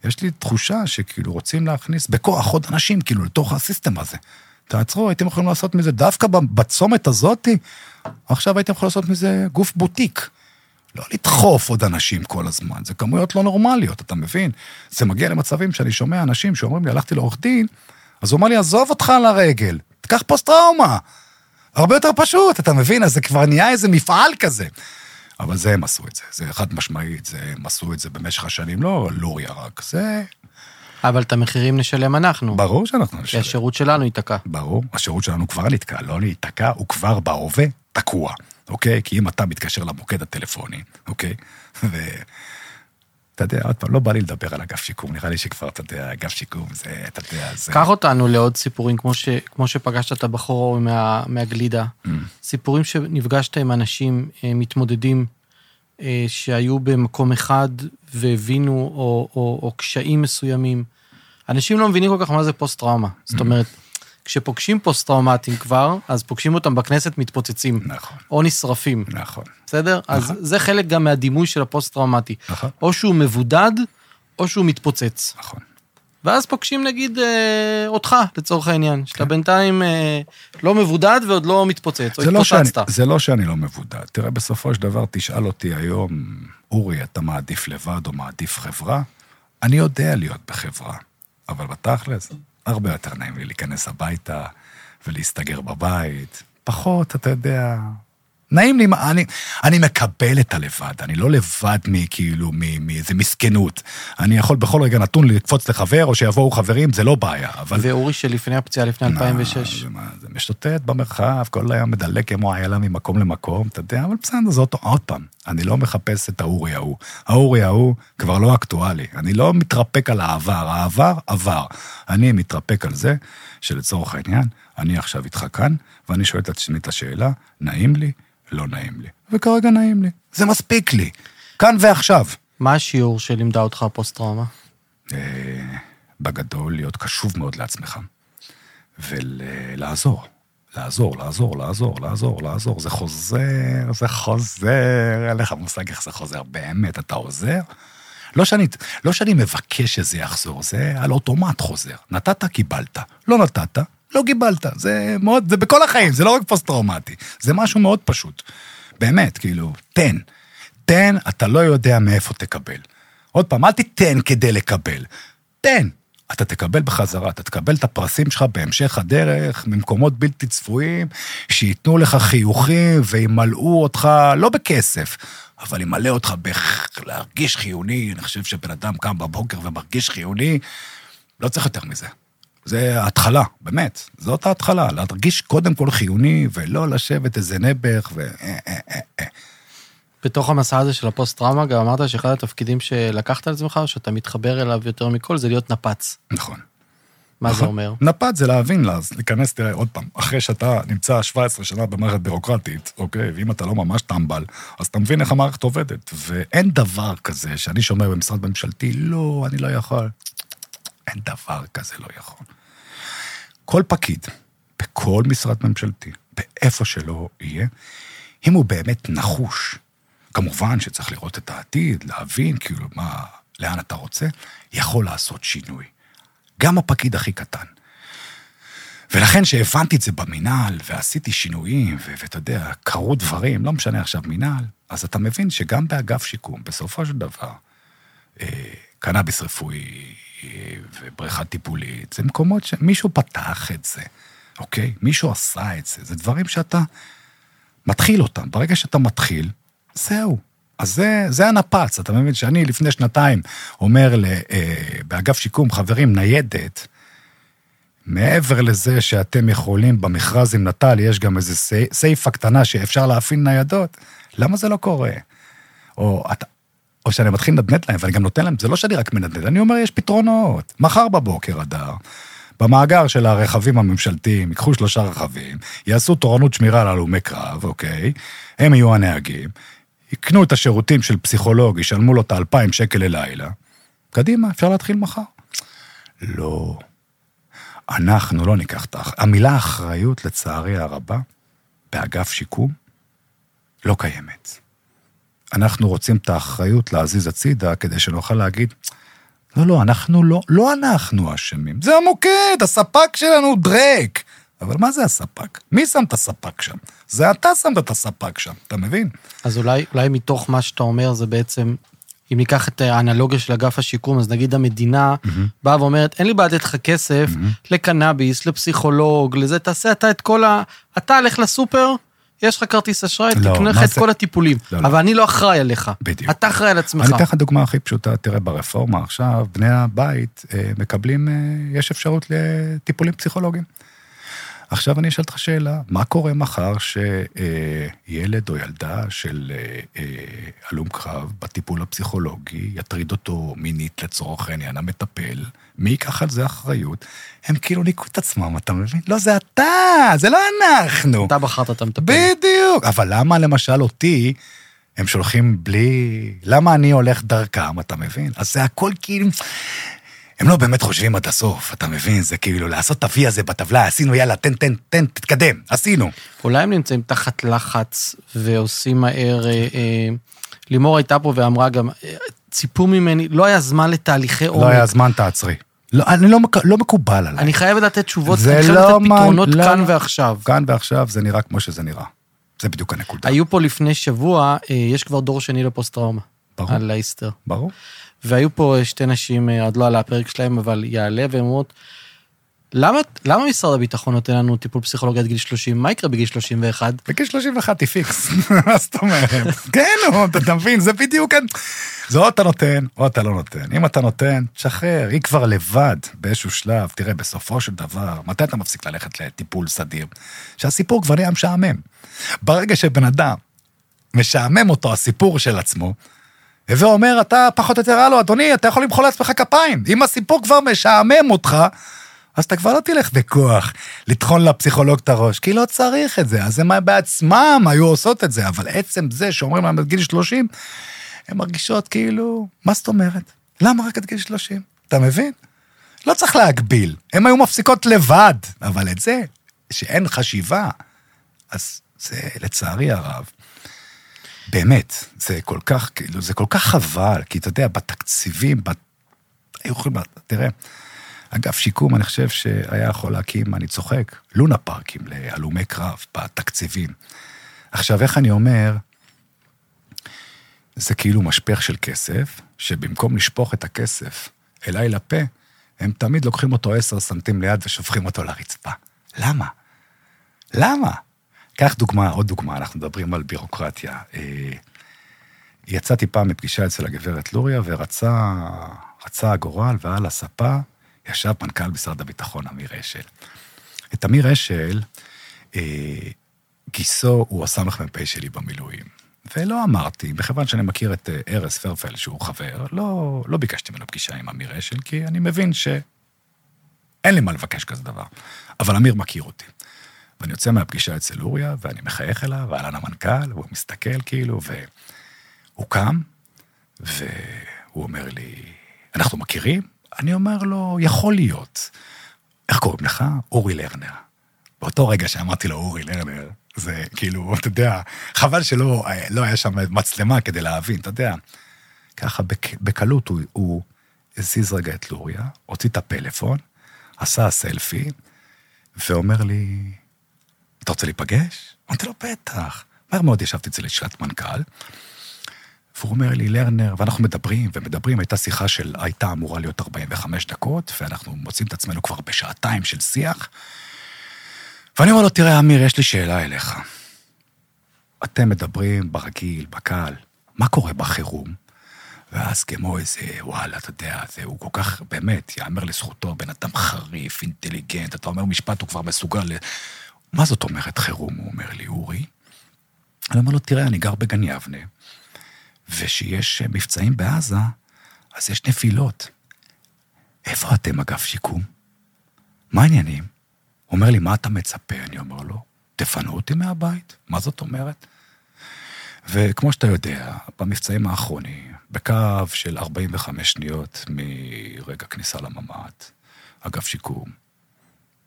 יש לי תחושה שכאילו רוצים להכניס בכוח עוד אנשים, כאילו, לתוך הסיסטם הזה. תעצרו, הייתם יכולים לעשות מזה, דווקא בצומת הזאתי, עכשיו הייתם יכולים לעשות מזה גוף בוטיק. לא לדחוף עוד אנשים כל הזמן, זה כמויות לא נורמליות, אתה מבין? זה מגיע למצבים שאני שומע אנשים שאומרים לי, הלכתי לעורך דין, אז הוא אומר לי, עזוב אותך על הרגל, תיקח פוסט-טראומה. הרבה יותר פשוט, אתה מבין? אז זה כבר נהיה איזה מפעל כזה. אבל זה הם עשו את זה, זה חד משמעית, זה, הם עשו את זה במשך השנים, לא לוריה רק, זה אבל את המחירים נשלם אנחנו, ברור שאנחנו כי נשלם. השירות שלנו ייתקע. ברור, השירות שלנו כבר נתקע, לא להיתקע, הוא כבר בהווה תקוע, אוקיי? כי אם אתה מתקשר למוקד הטלפוני, אוקיי? ו... אתה יודע, עוד פעם, לא בא לי לדבר על אגף שיקום, נראה לי שכבר, אתה יודע, אגף שיקום זה, אתה יודע, זה... קח אותנו לעוד סיפורים, כמו, ש, כמו שפגשת את הבחור מה, מהגלידה. Mm. סיפורים שנפגשת עם אנשים אה, מתמודדים אה, שהיו במקום אחד והבינו, או, או, או קשיים מסוימים. אנשים לא מבינים כל כך מה זה פוסט-טראומה. זאת אומרת, כשפוגשים פוסט-טראומטיים כבר, אז פוגשים אותם בכנסת, מתפוצצים, נכון, או נשרפים, נכון, בסדר? אז זה חלק גם מהדימוי של הפוסט-טראומטי. נכון, או שהוא מבודד, או שהוא מתפוצץ. נכון. ואז פוגשים נגיד אה, אותך, לצורך העניין, שאתה כן. בינתיים אה, לא מבודד ועוד לא מתפוצץ, או לא, שאני. זה לא שאני לא מבודד. תראה, בסופו של דבר, תשאל אותי היום, אורי, אתה מעדיף לבד או מעדיף חברה? אני יודע להיות בחברה, אבל בתכלס, הרבה יותר נעים לי להיכנס הביתה ולהסתגר בבית. פחות, אתה יודע... נעים לי, אני, אני מקבל את הלבד, אני לא לבד מכאילו, מאיזה מסכנות. אני יכול בכל רגע נתון לקפוץ לחבר, או שיבואו חברים, זה לא בעיה, אבל... ואורי שלפני הפציעה, לפני 2006. מה, זה, זה משוטט במרחב, כל היום מדלג כמו איילה ממקום למקום, אתה יודע, אבל בסדר, זה אותו, עוד פעם, אני לא מחפש את האורי ההוא. האורי ההוא כבר לא אקטואלי. אני לא מתרפק על העבר, העבר עבר. אני מתרפק על זה שלצורך העניין, אני עכשיו איתך כאן, ואני שואל את עצמי את השאלה, נעים לי? לא נעים לי. וכרגע נעים לי. זה מספיק לי. כאן ועכשיו. מה השיעור שלימדה אותך הפוסט-טראומה? אה, בגדול, להיות קשוב מאוד לעצמך, ולעזור. לעזור, לעזור, לעזור, לעזור, לעזור. זה חוזר, זה חוזר, אין לך מושג איך זה חוזר. באמת, אתה עוזר? לא שאני, לא שאני מבקש שזה יחזור, זה על אוטומט חוזר. נתת, קיבלת. לא נתת, לא קיבלת. זה מאוד, זה בכל החיים, זה לא רק פוסט-טראומטי. זה משהו מאוד פשוט. באמת, כאילו, תן. תן, אתה לא יודע מאיפה תקבל. עוד פעם, אל תיתן כדי לקבל. תן. אתה תקבל בחזרה, אתה תקבל את הפרסים שלך בהמשך הדרך, ממקומות בלתי צפויים, שייתנו לך חיוכים וימלאו אותך, לא בכסף, אבל ימלא אותך בלהרגיש חיוני. אני חושב שבן אדם קם בבוקר ומרגיש חיוני, לא צריך יותר מזה. זה ההתחלה, באמת, זאת ההתחלה, להרגיש קודם כל חיוני, ולא לשבת איזה נעבך ו... אה, אה, אה. בתוך המסע הזה של הפוסט-טראומה, גם אמרת שאחד התפקידים שלקחת על עצמך, שאתה מתחבר אליו יותר מכל, זה להיות נפץ. נכון. מה זה נכון. אומר? נפת זה להבין, לה- אז להיכנס, תראה, עוד פעם, אחרי שאתה נמצא 17 שנה במערכת בירוקרטית, אוקיי, ואם אתה לא ממש טמבל, אז אתה מבין איך המערכת עובדת. ואין דבר כזה שאני שומע במשרד ממשלתי, לא, אני לא יכול. אין דבר כזה לא יכול. כל פקיד, בכל משרד ממשלתי, באיפה שלא יהיה, אם הוא באמת נחוש, כמובן שצריך לראות את העתיד, להבין כאילו מה, לאן אתה רוצה, יכול לעשות שינוי. גם הפקיד הכי קטן. ולכן שהבנתי את זה במינהל, ועשיתי שינויים, ואתה יודע, קרו דברים, לא משנה עכשיו מינהל, אז אתה מבין שגם באגף שיקום, בסופו של דבר, אה, קנאביס רפואי ובריכה טיפולית, זה מקומות שמישהו פתח את זה, אוקיי? מישהו עשה את זה, זה דברים שאתה מתחיל אותם. ברגע שאתה מתחיל, זהו. אז זה, זה הנפץ, אתה מבין שאני לפני שנתיים אומר ל, אה, באגף שיקום, חברים, ניידת, מעבר לזה שאתם יכולים במכרז עם נט"ל, יש גם איזה סי- סייפה קטנה שאפשר להפעיל ניידות, למה זה לא קורה? או, אתה, או שאני מתחיל לנדנד להם, ואני גם נותן להם, זה לא שאני רק מנדנד, אני אומר, יש פתרונות. מחר בבוקר, אדר, במאגר של הרכבים הממשלתיים, ייקחו שלושה רכבים, יעשו תורנות שמירה על הלומי קרב, אוקיי? הם יהיו הנהגים, יקנו את השירותים של פסיכולוג, ישלמו לו את האלפיים שקל ללילה. קדימה, אפשר להתחיל מחר. לא. אנחנו לא ניקח את האח... המילה אחריות, לצערי הרבה, באגף שיקום, לא קיימת. אנחנו רוצים את האחריות להזיז הצידה כדי שנוכל להגיד, לא, לא, אנחנו לא, לא אנחנו אשמים. זה המוקד, הספק שלנו דרק. אבל מה זה הספק? מי שם את הספק שם? זה אתה שמת את הספק שם, אתה מבין? אז אולי, אולי מתוך מה שאתה אומר זה בעצם, אם ניקח את האנלוגיה של אגף השיקום, אז נגיד המדינה באה ואומרת, אין לי בעיה לתת לך כסף לקנאביס, לפסיכולוג, לזה, תעשה אתה את כל ה... אתה לך לסופר, יש לך כרטיס אשראי, לא, תקנה לך את זה- כל הטיפולים. לא, לא. אבל אני לא אחראי עליך. בדיוק. אתה אחראי על עצמך. אני אתן לך דוגמה הכי פשוטה, תראה, ברפורמה עכשיו, בני הבית אה, מקבלים, אה, יש אפשרות לטיפולים פסיכולוגיים. עכשיו אני אשאל אותך שאלה, מה קורה מחר שילד או ילדה של אה, אה, הלום קרב בטיפול הפסיכולוגי יטריד אותו מינית לצורך העניין, המטפל, מי ייקח על זה אחריות? הם כאילו ניקו את עצמם, אתה מבין? לא, זה אתה, זה לא אנחנו. אתה בחרת את המטפל. בדיוק. אבל למה למשל אותי, הם שולחים בלי... למה אני הולך דרכם, אתה מבין? אז זה הכל כאילו... הם לא באמת חושבים עד הסוף, אתה מבין? זה כאילו לעשות את ה-V הזה בטבלה, עשינו, יאללה, תן, תן, תן, תתקדם, עשינו. אולי הם נמצאים תחת לחץ ועושים מהר... אה, אה, לימור הייתה פה ואמרה גם, אה, ציפו ממני, לא היה זמן לתהליכי עומק. לא היה זמן, תעצרי. לא, אני לא, לא מקובל עליי. אני חייב לתת תשובות, אני חייב לא לתת מה- פתרונות לא, כאן לא. ועכשיו. כאן ועכשיו זה נראה כמו שזה נראה. זה בדיוק הנקודה. היו פה לפני שבוע, אה, יש כבר דור שני לפוסט-טראומה, ברור, על האיסטר. ברור. והיו פה שתי נשים, אה, עוד לא עלה הפרק שלהם, אבל יעלה, והן אומרות, למה, למה משרד הביטחון נותן לנו טיפול פסיכולוגי עד גיל 30? מה יקרה בגיל 31? בגיל 31 היא פיקס, מה זאת אומרת? כן, אתה מבין, זה בדיוק... זה או אתה נותן, או אתה לא נותן. אם אתה נותן, תשחרר, היא כבר לבד באיזשהו שלב. תראה, בסופו של דבר, מתי אתה מפסיק ללכת לטיפול סדיר? שהסיפור כבר נהיה משעמם. ברגע שבן אדם משעמם אותו הסיפור של עצמו, הווה אומר, אתה פחות או יותר, הלו, אדוני, אתה יכול למחוא לעצמך כפיים. אם הסיפור כבר משעמם אותך, אז אתה כבר לא תלך בכוח לטחון לפסיכולוג את הראש, כי לא צריך את זה. אז הם בעצמם היו עושות את זה, אבל עצם זה שאומרים להם עד גיל 30, הן מרגישות כאילו, מה זאת אומרת? למה רק עד גיל 30? אתה מבין? לא צריך להגביל, הן היו מפסיקות לבד, אבל את זה, שאין חשיבה, אז זה לצערי הרב. באמת, זה כל כך, כאילו, זה כל כך חבל, כי אתה יודע, בתקציבים, בת... היו יכולים, תראה, אגף שיקום, אני חושב שהיה יכול להקים, אני צוחק, לונה פארקים להלומי קרב בתקציבים. עכשיו, איך אני אומר, זה כאילו משפך של כסף, שבמקום לשפוך את הכסף אליי לפה, הם תמיד לוקחים אותו עשר סנטים ליד ושופכים אותו לרצפה. למה? למה? קח דוגמה, עוד דוגמה, אנחנו מדברים על בירוקרטיה. אה, יצאתי פעם מפגישה אצל הגברת לוריה, ורצה רצה הגורל, ועל הספה ישב מנכ"ל משרד הביטחון, אמיר אשל. את אמיר אשל, אה, גיסו הוא הסמ"פ שלי במילואים. ולא אמרתי, מכיוון שאני מכיר את אה, ארז פרפל, שהוא חבר, לא, לא ביקשתי ממנו פגישה עם אמיר אשל, כי אני מבין שאין לי מה לבקש כזה דבר. אבל אמיר מכיר אותי. ואני יוצא מהפגישה אצל אוריה, ואני מחייך אליו, ואהלן המנכ"ל, והוא מסתכל כאילו, והוא קם, והוא אומר לי, אנחנו מכירים? אני אומר לו, יכול להיות. איך קוראים לך? אורי לרנר. באותו רגע שאמרתי לו אורי לרנר, זה כאילו, אתה יודע, חבל שלא לא היה שם מצלמה כדי להבין, אתה יודע. ככה בק, בקלות הוא, הוא הזיז רגע את לוריה, הוציא את הפלאפון, עשה סלפי, ואומר לי, אתה רוצה להיפגש? אמרתי לו, בטח. מהר מאוד ישבתי אצל לשכת מנכ"ל, והוא אומר לי, לרנר, ואנחנו מדברים ומדברים, הייתה שיחה של, הייתה אמורה להיות 45 דקות, ואנחנו מוצאים את עצמנו כבר בשעתיים של שיח. ואני אומר לו, תראה, אמיר, יש לי שאלה אליך. אתם מדברים ברגיל, בקהל, מה קורה בחירום? ואז כמו איזה, וואלה, אתה יודע, זה, הוא כל כך, באמת, יאמר לזכותו, בן אדם חריף, אינטליגנט, אתה אומר משפט, הוא כבר מסוגל ל... מה זאת אומרת חירום, הוא אומר לי, אורי? אני אומר לו, תראה, אני גר בגן יבנה, ושיש מבצעים בעזה, אז יש נפילות. איפה אתם, אגף שיקום? מה העניינים? הוא אומר לי, מה אתה מצפה? אני אומר לו, תפנו אותי מהבית. מה זאת אומרת? וכמו שאתה יודע, במבצעים האחרונים, בקו של 45 שניות מרגע כניסה לממ"ד, אגף שיקום,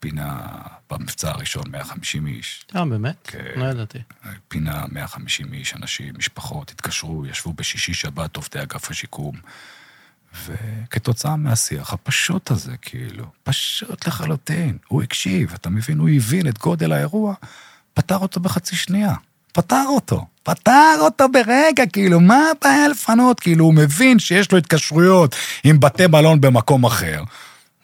פינה במבצע הראשון 150 איש, אה, באמת? כן. לא ידעתי. פינה 150 איש, אנשים, משפחות, התקשרו, ישבו בשישי שבת עובדי אגף השיקום, וכתוצאה מהשיח הפשוט הזה, כאילו, פשוט לחלוטין, הוא הקשיב, אתה מבין? הוא הבין את גודל האירוע, פתר אותו בחצי שנייה. פתר אותו, פתר אותו ברגע, כאילו, מה הבעיה לפנות? כאילו, הוא מבין שיש לו התקשרויות עם בתי מלון במקום אחר.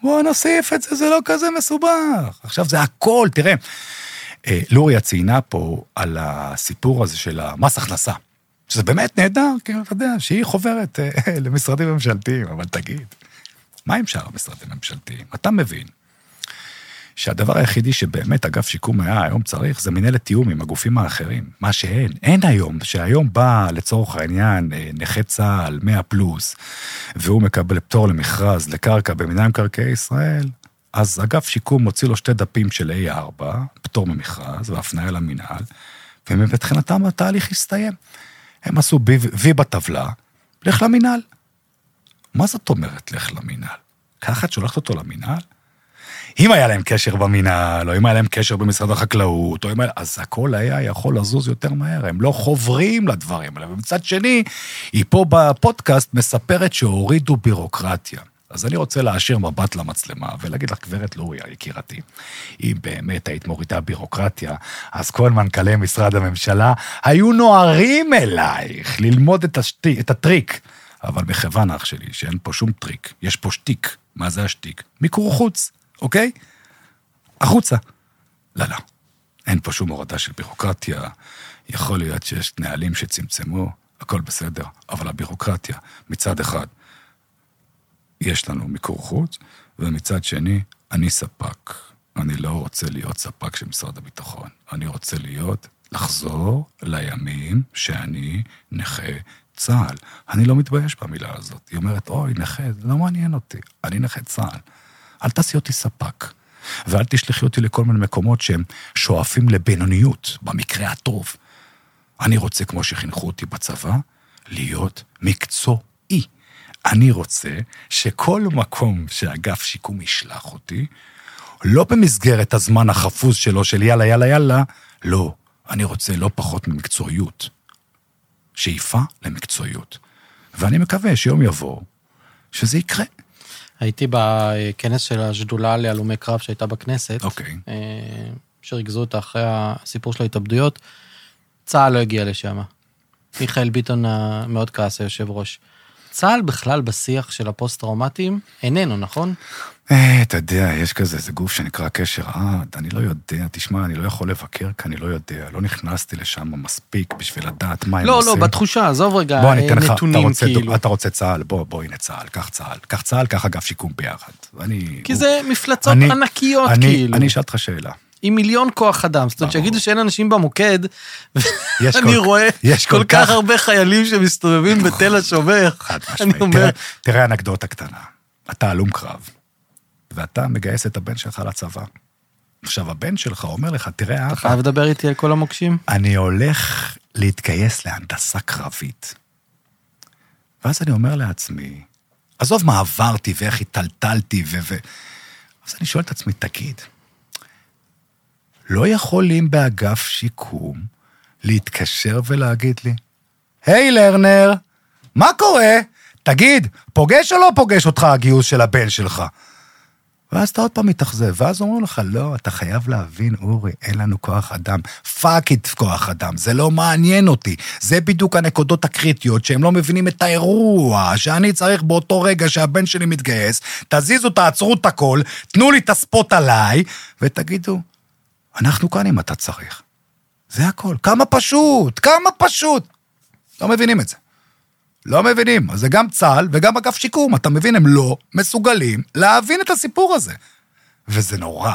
בואו נוסיף את זה, זה לא כזה מסובך. עכשיו, זה הכל, תראה, אה, לוריה ציינה פה על הסיפור הזה של המס הכנסה, שזה באמת נהדר, כאילו, אתה יודע, שהיא חוברת אה, למשרדים ממשלתיים, אבל תגיד, מה עם שאר המשרדים הממשלתיים? אתה מבין שהדבר היחידי שבאמת אגף שיקום היה היום צריך, זה מנהלת תיאום עם הגופים האחרים, מה שאין. אין היום, שהיום בא לצורך העניין אה, נכה צה"ל 100 פלוס, והוא מקבל פטור למכרז לקרקע במינהל מקרקעי ישראל, אז אגף שיקום מוציא לו שתי דפים של A4, פטור ממכרז והפניה למינהל, ומבחינתם התהליך הסתיים. הם עשו וי, וי בטבלה, לך למינהל. מה זאת אומרת לך למינהל? את שולחת אותו למינהל? אם היה להם קשר במינהל, או אם היה להם קשר במשרד החקלאות, או אם היה... אז הכל היה יכול לזוז יותר מהר, הם לא חוברים לדברים האלה. ומצד שני, היא פה בפודקאסט מספרת שהורידו בירוקרטיה. אז אני רוצה להישיר מבט למצלמה ולהגיד לך, גברת לוריה, יקירתי, אם באמת היית מורידה בירוקרטיה, אז כל מנכ"לי משרד הממשלה היו נוהרים אלייך ללמוד את, השתי, את הטריק. אבל מכיוון, אח שלי, שאין פה שום טריק, יש פה שטיק. מה זה השטיק? מיקור חוץ, אוקיי? החוצה. לא, לא. אין פה שום הורדה של בירוקרטיה. יכול להיות שיש נהלים שצמצמו, הכל בסדר, אבל הבירוקרטיה, מצד אחד, יש לנו מיקור חוץ, ומצד שני, אני ספק. אני לא רוצה להיות ספק של משרד הביטחון. אני רוצה להיות, לחזור לימים שאני נכה צה"ל. אני לא מתבייש במילה הזאת. היא אומרת, אוי, נכה, זה לא מעניין אותי, אני נכה צה"ל. אל תעשי אותי ספק, ואל תשלחי אותי לכל מיני מקומות שהם שואפים לבינוניות, במקרה הטוב. אני רוצה, כמו שחינכו אותי בצבא, להיות מקצועי. אני רוצה שכל מקום שאגף שיקום ישלח אותי, לא במסגרת הזמן החפוז שלו של יאללה, יאללה, יאללה, לא. אני רוצה לא פחות ממקצועיות. שאיפה למקצועיות. ואני מקווה שיום יבוא, שזה יקרה. הייתי בכנס של השדולה להלומי קרב שהייתה בכנסת. אוקיי. אה, שריכזו אותה אחרי הסיפור של ההתאבדויות. צה"ל לא הגיע לשם. מיכאל ביטון מאוד כעס, היושב ראש. צה"ל בכלל בשיח של הפוסט-טראומטיים איננו, נכון? אה, אתה יודע, יש כזה, זה גוף שנקרא קשר עד, אני לא יודע, תשמע, אני לא יכול לבקר כי אני לא יודע, לא נכנסתי לשם מספיק בשביל לדעת מה הם לא, עושים. לא, בתחושה, עזוב רגע בוא, אני אתן לך, אתה רוצה, כאילו. אתה רוצה צה"ל, בוא, בוא, הנה צה"ל, קח צה"ל, קח צה"ל, קח אגף שיקום ביחד. אני... כי הוא- זה מפלצות אני- ענקיות, אני- כאילו. אני אשאל אותך שאלה. עם מיליון כוח אדם. זאת אומרת. שיגידו שאין אנשים במוקד, יש אני כל- רואה כל כל כך הרבה חיילים שמסתובבים בתל השומר. חד משמעית. אומר, תראה, אנקדוטה קטנה. אתה הלום קרב, ואתה מגייס את הבן שלך לצבא. עכשיו, הבן שלך אומר לך, תראה, אתה חייב לדבר איתי על כל המוקשים? אני הולך להתגייס להנדסה קרבית. ואז אני אומר לעצמי, עזוב מה עברתי ואיך היטלטלתי ו... ו... אז אני שואל את עצמי, תגיד, לא יכולים באגף שיקום להתקשר ולהגיד לי, היי לרנר, מה קורה? תגיד, פוגש או לא פוגש אותך הגיוס של הבן שלך? ואז אתה עוד פעם מתאכזב, ואז אומרים לך, לא, אתה חייב להבין, אורי, אין לנו כוח אדם. fuck it כוח אדם, זה לא מעניין אותי. זה בדיוק הנקודות הקריטיות שהם לא מבינים את האירוע, שאני צריך באותו רגע שהבן שלי מתגייס, תזיזו, תעצרו את הכל, תנו לי את ה spot עליי, ותגידו, אנחנו כאן אם אתה צריך. זה הכל. כמה פשוט, כמה פשוט. לא מבינים את זה. לא מבינים. אז זה גם צה"ל וגם אגף שיקום, אתה מבין? הם לא מסוגלים להבין את הסיפור הזה. וזה נורא.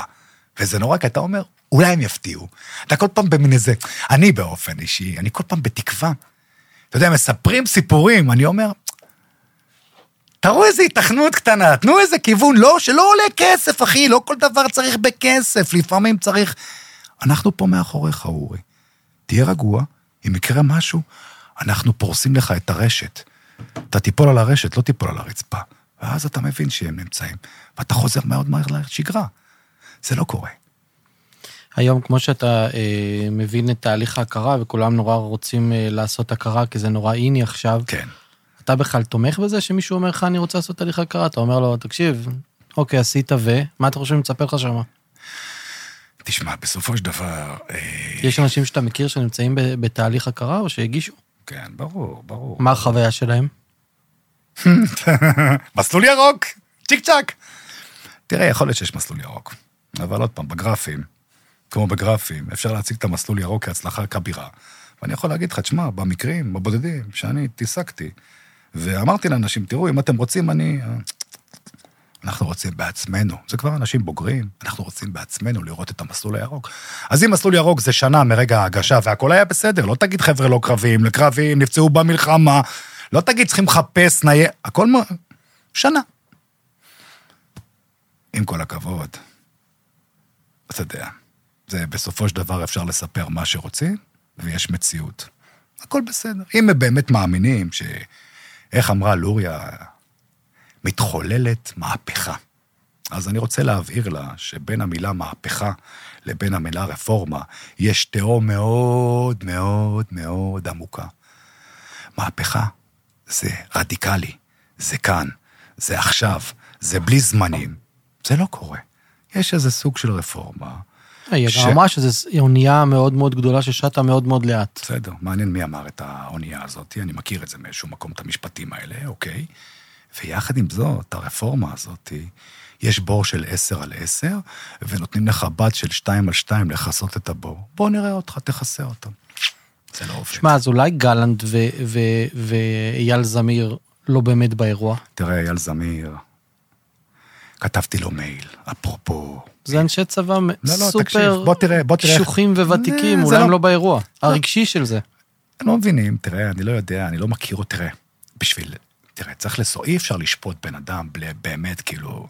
וזה נורא, כי אתה אומר, אולי הם יפתיעו. אתה כל פעם במין איזה... אני באופן אישי, אני כל פעם בתקווה. אתה יודע, מספרים סיפורים, אני אומר, תראו איזה התכנות קטנה, תנו איזה כיוון, לא, שלא עולה כסף, אחי, לא כל דבר צריך בכסף, לפעמים צריך... אנחנו פה מאחוריך, אורי. תהיה רגוע, אם יקרה משהו, אנחנו פורסים לך את הרשת. אתה תיפול על הרשת, לא תיפול על הרצפה. ואז אתה מבין שהם נמצאים, ואתה חוזר מאוד מהר לשגרה. זה לא קורה. היום, כמו שאתה אה, מבין את תהליך ההכרה, וכולם נורא רוצים אה, לעשות הכרה, כי זה נורא איני עכשיו, כן. אתה בכלל תומך בזה שמישהו אומר לך, אני רוצה לעשות תהליך הכרה? אתה אומר לו, תקשיב, אוקיי, עשית ו... מה אתה חושב שמצפה לך שם? תשמע, בסופו של דבר... אה, יש אנשים שאתה מכיר שנמצאים בתהליך הכרה או שהגישו? כן, ברור, ברור. מה החוויה שלהם? מסלול ירוק, צ'יק צ'אק. תראה, יכול להיות שיש מסלול ירוק, אבל עוד פעם, בגרפים, כמו בגרפים, אפשר להציג את המסלול ירוק כהצלחה כבירה. ואני יכול להגיד לך, תשמע, במקרים, בבודדים, שאני טיסקתי, ואמרתי לאנשים, תראו, אם אתם רוצים, אני... אנחנו רוצים בעצמנו, זה כבר אנשים בוגרים, אנחנו רוצים בעצמנו לראות את המסלול הירוק. אז אם מסלול ירוק זה שנה מרגע ההגשה והכל היה בסדר, לא תגיד חבר'ה לא קרביים, לקרביים, נפצעו במלחמה, לא תגיד צריכים לחפש נייי... הכל מ... שנה. עם כל הכבוד, אתה יודע, זה בסופו של דבר אפשר לספר מה שרוצים, ויש מציאות. הכל בסדר. אם הם באמת מאמינים ש... איך אמרה לוריה, מתחוללת מהפכה. אז אני רוצה להבהיר לה שבין המילה מהפכה לבין המילה רפורמה יש תהום מאוד מאוד מאוד עמוקה. מהפכה זה רדיקלי, זה כאן, זה עכשיו, זה בלי זמנים. זה לא קורה. יש איזה סוג של רפורמה. היא ש- אמרה שזו אונייה מאוד מאוד גדולה ששטה מאוד מאוד לאט. בסדר, מעניין מי אמר את האונייה הזאת, אני מכיר את זה מאיזשהו מקום, את המשפטים האלה, אוקיי? ויחד עם זאת, הרפורמה הזאת, יש בור של 10 על 10, ונותנים לך בת של 2 על 2 לכסות את הבור. בוא נראה אותך, תכסה אותו. זה לא עובד. שמע, אז אולי גלנט ואייל זמיר לא באמת באירוע. תראה, אייל זמיר, כתבתי לו מייל, אפרופו... זה אנשי צבא לא, לא, סופר בוא תראה, בוא תראה קשוחים ווותיקים, זה אולי לא- הם לא באירוע. הרגשי של זה. הם לא מבינים, תראה, אני לא יודע, אני לא מכיר תראה, בשביל, תראה, צריך לסור, אי אפשר לשפוט בן אדם בלי- באמת, כאילו,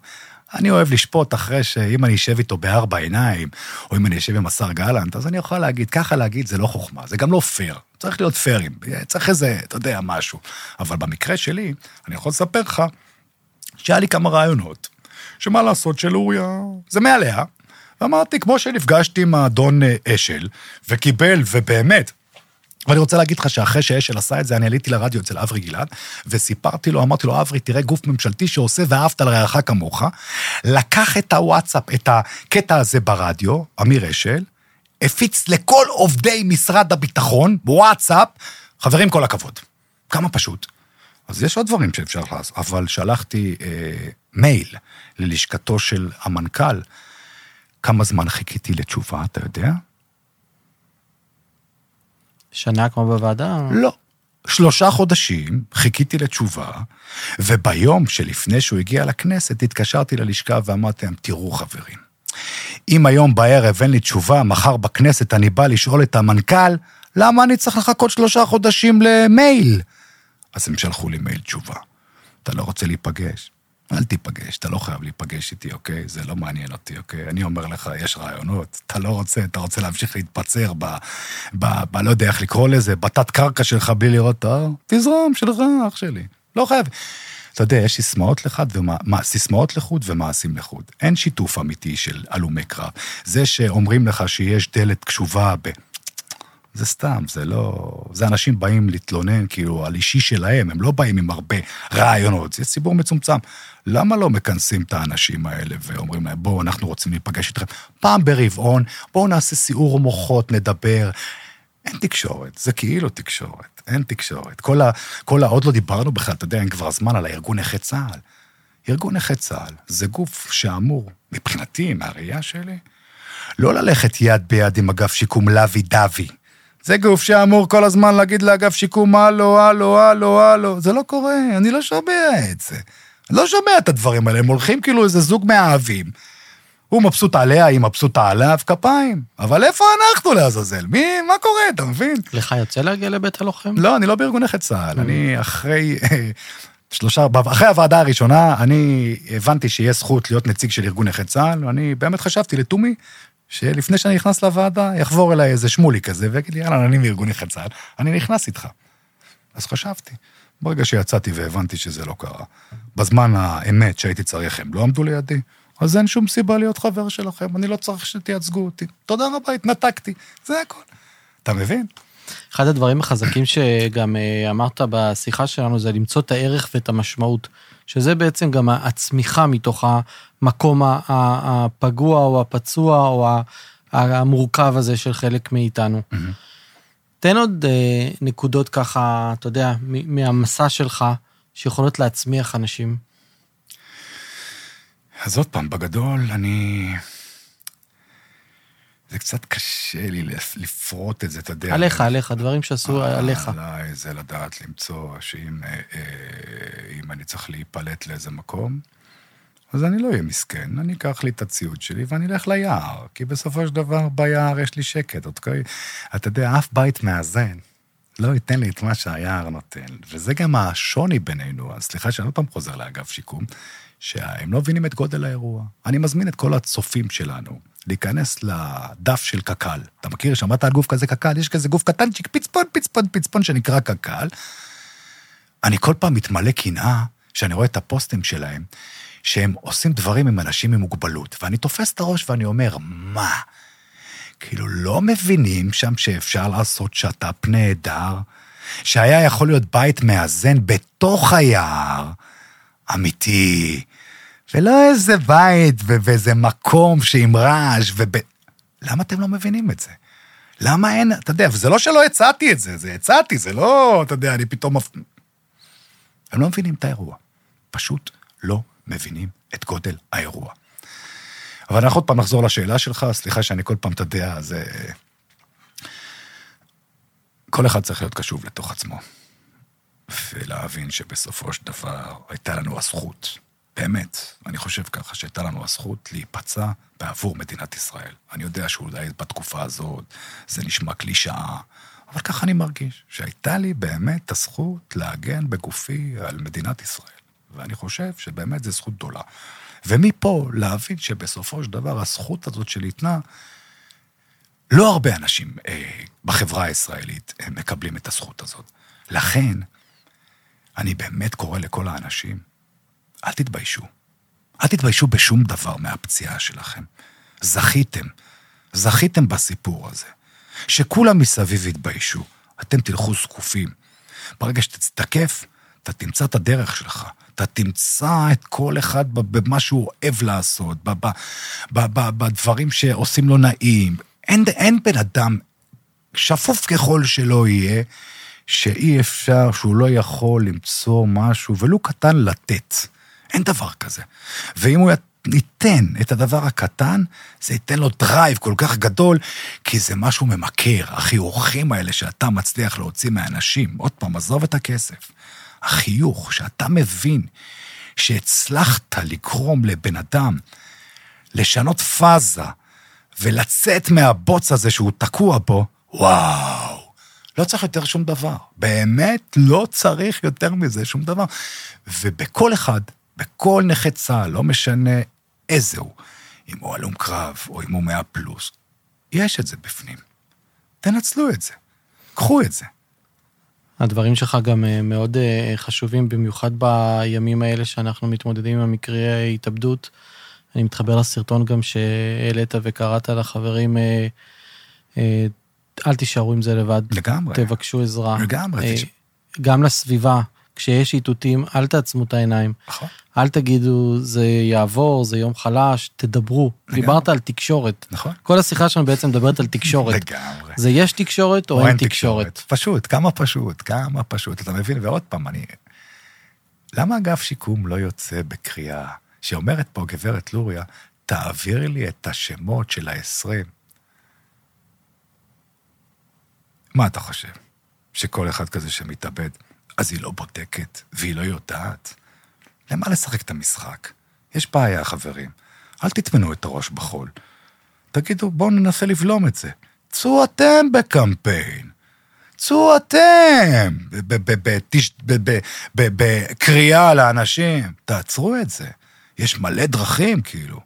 אני אוהב לשפוט אחרי שאם אני אשב איתו בארבע עיניים, או אם אני אשב עם השר גלנט, אז אני יכול להגיד, ככה להגיד זה לא חוכמה, זה גם לא פייר, צריך להיות פיירים, צריך איזה, אתה יודע, משהו. אבל במקרה שלי, אני יכול לספר לך שהיה לי כמה רעיונות, שמה לעשות של אוריה, זה מעליה. ואמרתי, כמו שנפגשתי עם האדון אה, אשל, וקיבל, ובאמת, ואני רוצה להגיד לך שאחרי שאשל עשה את זה, אני עליתי לרדיו אצל אברי גלעד, וסיפרתי לו, אמרתי לו, אברי, תראה גוף ממשלתי שעושה ואהבת לרעך כמוך, לקח את הוואטסאפ, את הקטע הזה ברדיו, אמיר אשל, הפיץ לכל עובדי משרד הביטחון, בוואטסאפ, חברים, כל הכבוד. כמה פשוט. אז יש עוד דברים שאפשר לעשות, אבל שלחתי אה, מייל ללשכתו של המנכ"ל, כמה זמן חיכיתי לתשובה, אתה יודע? שנה כמו בוועדה? לא. שלושה חודשים חיכיתי לתשובה, וביום שלפני שהוא הגיע לכנסת, התקשרתי ללשכה ואמרתי להם, תראו חברים, אם היום בערב אין לי תשובה, מחר בכנסת אני בא לשאול את המנכ"ל, למה אני צריך לחכות שלושה חודשים למייל? אז הם שלחו לי מייל תשובה. אתה לא רוצה להיפגש? אל תיפגש, אתה לא חייב להיפגש איתי, אוקיי? זה לא מעניין אותי, אוקיי? אני אומר לך, יש רעיונות, אתה לא רוצה, אתה רוצה להמשיך להתפצר ב... ב... ב... לא יודע איך לקרוא לזה, בתת קרקע שלך בלי לראות את האור? תזרום, שלך, אח שלי. לא חייב. אתה יודע, יש סיסמאות לחוד, ומה, מה, סיסמאות לחוד ומעשים לחוד. אין שיתוף אמיתי של הלומי קרב. זה שאומרים לך שיש דלת קשובה ב... זה סתם, זה לא... זה אנשים באים להתלונן כאילו על אישי שלהם, הם לא באים עם הרבה רעיונות, זה ציבור מצומצם. למה לא מכנסים את האנשים האלה ואומרים להם, בואו, אנחנו רוצים להיפגש איתכם פעם ברבעון, בואו נעשה סיעור מוחות, נדבר. אין תקשורת, זה כאילו תקשורת, אין תקשורת. כל ה... כל ה... עוד לא דיברנו בכלל, אתה יודע, אין כבר זמן על הארגון נכי צה"ל. ארגון נכי צה"ל זה גוף שאמור, מבחינתי, מהראייה שלי, לא ללכת יד ביד עם אגף שיקום לוי דווי. זה גוף שאמור כל הזמן להגיד לאגף שיקום, הלו, הלו, הלו, הלו. זה לא קורה, אני לא שומע את זה. אני לא שומע את הדברים האלה, הם הולכים כאילו איזה זוג מאהבים. הוא מבסוט עליה, היא מבסוטה עליו, כפיים. אבל איפה אנחנו לעזאזל? מי, מה קורה, אתה מבין? לך יוצא להגיע לבית הלוחם? לא, אני לא בארגון נכי צה"ל, אני אחרי אה, שלושה, אחרי הוועדה הראשונה, אני הבנתי שיש זכות להיות נציג של ארגון נכי צה"ל, ואני באמת חשבתי לתומי, שלפני שאני נכנס לוועדה, יחבור אליי איזה שמולי כזה, ויגיד לי, יאללה, אני מארגון נכי צה"ל, אני נכנס איתך. אז חשבתי. ברגע שיצאתי והבנתי שזה לא קרה, בזמן האמת שהייתי צריך, הם לא עמדו לידי, אז אין שום סיבה להיות חבר שלכם, אני לא צריך שתייצגו אותי. תודה רבה, התנתקתי, זה הכל. אתה מבין? אחד הדברים החזקים שגם אה, אמרת בשיחה שלנו זה למצוא את הערך ואת המשמעות, שזה בעצם גם הצמיחה מתוך המקום הפגוע או הפצוע או המורכב הזה של חלק מאיתנו. תן עוד אה, נקודות ככה, אתה יודע, מהמסע שלך, שיכולות להצמיח אנשים. אז עוד פעם, בגדול, אני... זה קצת קשה לי לפ- לפרוט את זה, אתה יודע. עליך, עליך, דברים שעשו אה, עליך. עליי זה לדעת למצוא שאם אה, אה, אני צריך להיפלט לאיזה מקום, אז אני לא אהיה מסכן, אני אקח לי את הציוד שלי ואני אלך ליער, כי בסופו של דבר ביער יש לי שקט, אוקיי? אתה יודע, אף בית מאזן לא ייתן לי את מה שהיער נותן, וזה גם השוני בינינו, אז סליחה שאני עוד פעם חוזר לאגף שיקום, שהם לא מבינים את גודל האירוע. אני מזמין את כל הצופים שלנו להיכנס לדף של קק"ל. אתה מכיר, שמעת על גוף כזה קק"ל? יש כזה גוף קטנצ'יק, פצפון, פצפון, פצפון, שנקרא קק"ל. אני כל פעם מתמלא קנאה כשאני רואה את הפוסטים שלהם, שהם עושים דברים עם אנשים עם מוגבלות, ואני תופס את הראש ואני אומר, מה? כאילו, לא מבינים שם שאפשר לעשות שת"פ נהדר, שהיה יכול להיות בית מאזן בתוך היער. אמיתי, ולא איזה בית ו- ואיזה מקום שעם רעש וב... למה אתם לא מבינים את זה? למה אין, אתה יודע, וזה לא שלא הצעתי את זה, זה הצעתי, זה לא, אתה יודע, אני פתאום... הם לא מבינים את האירוע. פשוט לא מבינים את גודל האירוע. אבל אנחנו עוד פעם נחזור לשאלה שלך, סליחה שאני כל פעם, אתה יודע, זה... כל אחד צריך להיות קשוב לתוך עצמו, ולהבין שבסופו של דבר הייתה לנו הזכות, באמת, אני חושב ככה, שהייתה לנו הזכות להיפצע בעבור מדינת ישראל. אני יודע שאולי בתקופה הזאת זה נשמע קלישאה, אבל ככה אני מרגיש, שהייתה לי באמת הזכות להגן בגופי על מדינת ישראל. ואני חושב שבאמת זו זכות גדולה. ומפה להבין שבסופו של דבר הזכות הזאת שניתנה, לא הרבה אנשים אה, בחברה הישראלית אה, מקבלים את הזכות הזאת. לכן, אני באמת קורא לכל האנשים, אל תתביישו. אל תתביישו בשום דבר מהפציעה שלכם. זכיתם. זכיתם בסיפור הזה. שכולם מסביב יתביישו. אתם תלכו זקופים. ברגע שתתקף, אתה תמצא את הדרך שלך. אתה תמצא את כל אחד במה שהוא אוהב לעשות, בדברים שעושים לו נעים. אין, אין בן אדם, שפוף ככל שלא יהיה, שאי אפשר, שהוא לא יכול למצוא משהו, ולו קטן לתת. אין דבר כזה. ואם הוא ייתן את הדבר הקטן, זה ייתן לו drive כל כך גדול, כי זה משהו ממכר, החיוכים האלה שאתה מצליח להוציא מאנשים. עוד פעם, עזוב את הכסף. החיוך, שאתה מבין שהצלחת לגרום לבן אדם לשנות פאזה ולצאת מהבוץ הזה שהוא תקוע בו, וואו, לא צריך יותר שום דבר. באמת לא צריך יותר מזה שום דבר. ובכל אחד, בכל נכה צה"ל, לא משנה איזה הוא, אם הוא הלום קרב או אם הוא מאה פלוס, יש את זה בפנים. תנצלו את זה, קחו את זה. הדברים שלך גם אה, מאוד אה, חשובים, במיוחד בימים האלה שאנחנו מתמודדים עם המקרי התאבדות. אני מתחבר לסרטון גם שהעלית וקראת לחברים, אה, אל תישארו עם זה לבד, לגמרי. תבקשו עזרה. לגמרי, גם לסביבה, כשיש איתותים, אל תעצמו את העיניים. נכון. אל תגידו, זה יעבור, זה יום חלש, תדברו. לגמרי. דיברת על תקשורת. נכון. כל השיחה שלנו בעצם מדברת על תקשורת. לגמרי. זה יש תקשורת או אין תקשורת. פשוט, כמה פשוט, כמה פשוט. אתה מבין? ועוד פעם, אני... למה אגף שיקום לא יוצא בקריאה שאומרת פה גברת לוריה, תעבירי לי את השמות של העשרים? מה אתה חושב? שכל אחד כזה שמתאבד, אז היא לא בודקת והיא לא יודעת? למה לשחק את המשחק? יש בעיה, חברים. אל תטמנו את הראש בחול. תגידו, בואו ננסה לבלום את זה. צאו אתם בקמפיין. צאו אתם בקריאה לאנשים. תעצרו את זה. יש מלא דרכים, כאילו.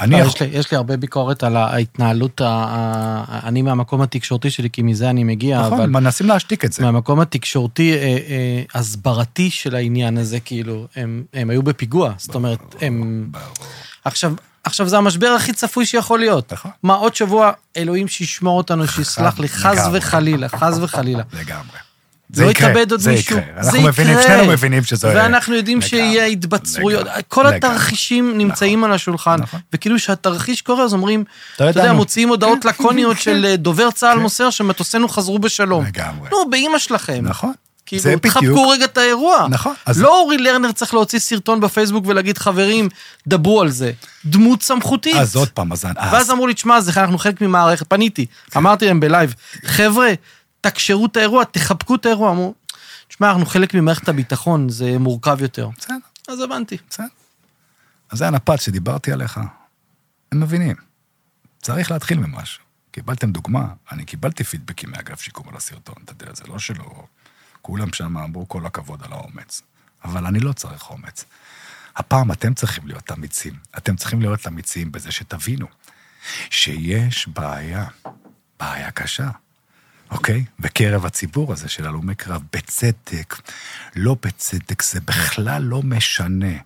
אני לא, יכול... יש לי, יש לי הרבה ביקורת על ההתנהלות, ה- אני מהמקום התקשורתי שלי, כי מזה אני מגיע, נכון, אבל מנסים להשתיק את זה. מהמקום התקשורתי, אה, אה, הסברתי של העניין הזה, כאילו, הם, הם היו בפיגוע, זאת אומרת, הם... ברור. עכשיו, עכשיו זה המשבר הכי צפוי שיכול להיות. נכון. מה, עוד שבוע, אלוהים שישמור אותנו, שיסלח לי, חס לגמרי. וחלילה, חס וחלילה. לגמרי. לא יתאבד עוד זה מישהו, יקרה. זה אנחנו מבינים, יקרה. שנינו מבינים שזה... ואנחנו יודעים לגמרי, שיהיה התבצרויות, כל לגמרי. התרחישים נמצאים על השולחן, נכון. וכאילו שהתרחיש קורה, אז אומרים, אתה יודע. מוציאים הודעות כן, לקוניות. של אה, דובר צה"ל כן. מוסר שמטוסינו חזרו בשלום. לגמרי. נו, באימא שלכם. נכון. כאילו, זה. תחבקו רגע את האירוע. נכון, אז- לא אורי לרנר צריך להוציא סרטון בפייסבוק ולהגיד, חברים, דברו על זה. דמות סמכותית. אז עוד פעם, אז... ואז אמרו לי, תשמע, זה אנחנו חלק ממערכת, פניתי, אמרתי להם בלייב, חבר'ה, תקשרו את האירוע, תחבקו את האירוע. אמרו, תשמע, אנחנו חלק ממערכת הביטחון, זה מורכב יותר. בסדר. אז הבנתי. בסדר. אז זה הנפץ שדיברתי עליך. הם מבינים. צריך להתחיל ממשהו. קיבלתם דוגמה, אני קיבלתי פידבקים מאגף שיקום על הסרטון, אתה יודע, זה לא שלא... כולם שם אמרו כל הכבוד על האומץ. אבל אני לא צריך אומץ. הפעם אתם צריכים להיות אמיצים. אתם צריכים להיות אמיצים בזה שתבינו שיש בעיה, בעיה קשה, אוקיי? בקרב הציבור הזה של הלומי קרב, בצדק, לא בצדק, זה בכלל לא משנה.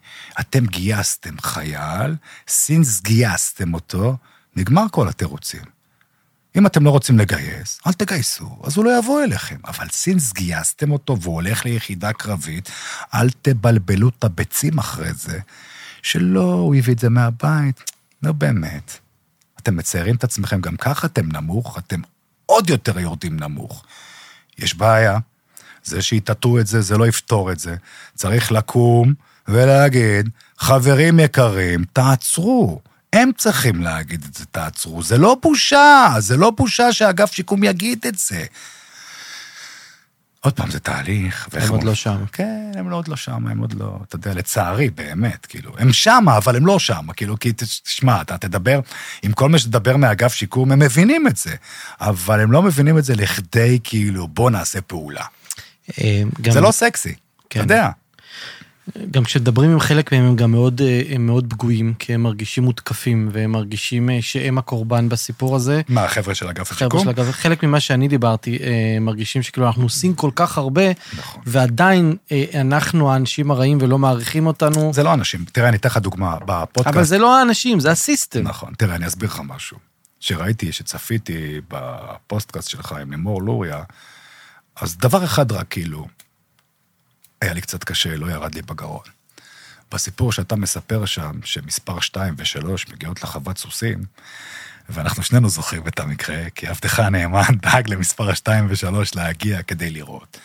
אתם גייסתם חייל, סינס גייסתם אותו, נגמר כל התירוצים. אם אתם לא רוצים לגייס, אל תגייסו, אז הוא לא יבוא אליכם. אבל סינס גייסתם אותו והוא הולך ליחידה קרבית, אל תבלבלו את הביצים אחרי זה, שלא, הוא הביא את זה מהבית. נו, באמת. אתם מציירים את עצמכם, גם ככה אתם נמוך, אתם עוד יותר יורדים נמוך. יש בעיה, זה שיטאטאו את זה, זה לא יפתור את זה. צריך לקום ולהגיד, חברים יקרים, תעצרו. הם צריכים להגיד את זה, תעצרו. זה לא בושה, זה לא בושה שאגף שיקום יגיד את זה. עוד פעם, זה תהליך. הם עוד לא שם. כן, הם עוד לא שם, הם עוד לא, אתה יודע, לצערי, באמת, כאילו, הם שמה, אבל הם לא שמה, כאילו, כי תשמע, אתה תדבר, עם כל מי שתדבר מאגף שיקום, הם מבינים את זה, אבל הם לא מבינים את זה לכדי, כאילו, בוא נעשה פעולה. אה, גם- זה לא סקסי, כן. אתה יודע. גם כשמדברים עם חלק מהם הם גם מאוד, אה, הם מאוד פגועים, כי הם מרגישים מותקפים, והם מרגישים אה, שהם הקורבן בסיפור הזה. מה, החבר'ה של אגף השיקום? של אגב, חלק ממה שאני דיברתי, אה, מרגישים שכאילו אנחנו עושים כל כך הרבה, נכון. ועדיין אנחנו האנשים הרעים ולא מעריכים אותנו, זה לא אנשים, תראה, אני אתן לך דוגמה, בפודקאסט... אבל זה לא האנשים, זה ה system. נכון, תראה, אני אסביר לך משהו. שראיתי, שצפיתי בפודקאסט שלך עם לימור לוריה, אז דבר אחד רק כאילו, היה לי קצת קשה, לא ירד לי בגרון. בסיפור שאתה מספר שם, שמספר 2 ו-3 מגיעות לחוות סוסים, ואנחנו שנינו זוכרים את המקרה, כי עבדך הנאמן דאג למספר 2 ו-3 להגיע כדי לראות.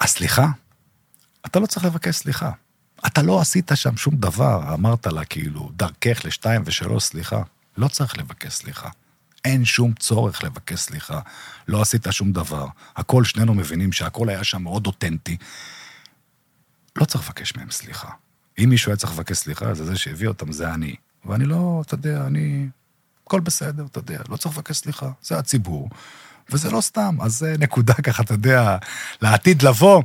אז סליחה, אתה לא צריך לבקש סליחה. אתה לא עשית שם שום דבר, אמרת לה כאילו, דרכך לשתיים ושלוש, סליחה. לא צריך לבקש סליחה. אין שום צורך לבקש סליחה. לא עשית שום דבר. הכל, שנינו מבינים שהכל היה שם מאוד אותנטי. לא צריך לבקש מהם סליחה. אם מישהו היה צריך לבקש סליחה, זה זה שהביא אותם, זה אני. ואני לא, אתה יודע, אני... הכל בסדר, אתה יודע, לא צריך לבקש סליחה. זה הציבור. וזה לא סתם, אז זה נקודה ככה, אתה יודע, לעתיד לבוא.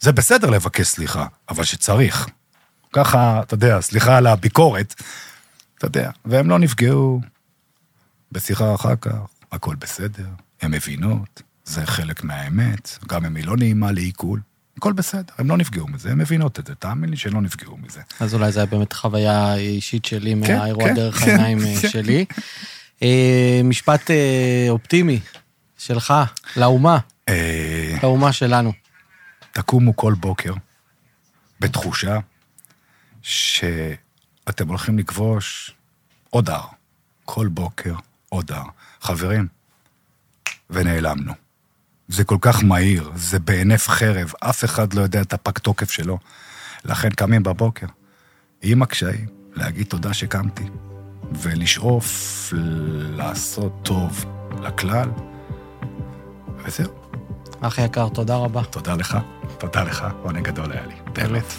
זה בסדר לבקש סליחה, אבל שצריך. ככה, אתה יודע, סליחה על הביקורת, אתה יודע, והם לא נפגעו בשיחה אחר כך, הכל בסדר, הן מבינות, זה חלק מהאמת, גם אם היא לא נעימה לעיכול, הכל בסדר, הם לא נפגעו מזה, הן מבינות את זה, תאמין לי שהן לא נפגעו מזה. אז אולי זו הייתה באמת חוויה אישית שלי כן, מהאירוע כן, דרך כן, העיניים אה, כן. שלי. אה, משפט אה, אופטימי שלך, לאומה, לאומה שלנו. תקומו כל בוקר בתחושה שאתם הולכים לכבוש עוד הר. כל בוקר עוד הר. חברים, ונעלמנו. זה כל כך מהיר, זה בהינף חרב, אף אחד לא יודע את הפג תוקף שלו. לכן קמים בבוקר, עם הקשיים, להגיד תודה שקמתי, ולשאוף לעשות טוב לכלל, וזהו. אח יקר, תודה רבה. תודה לך, תודה לך, עונג גדול היה לי, באמת.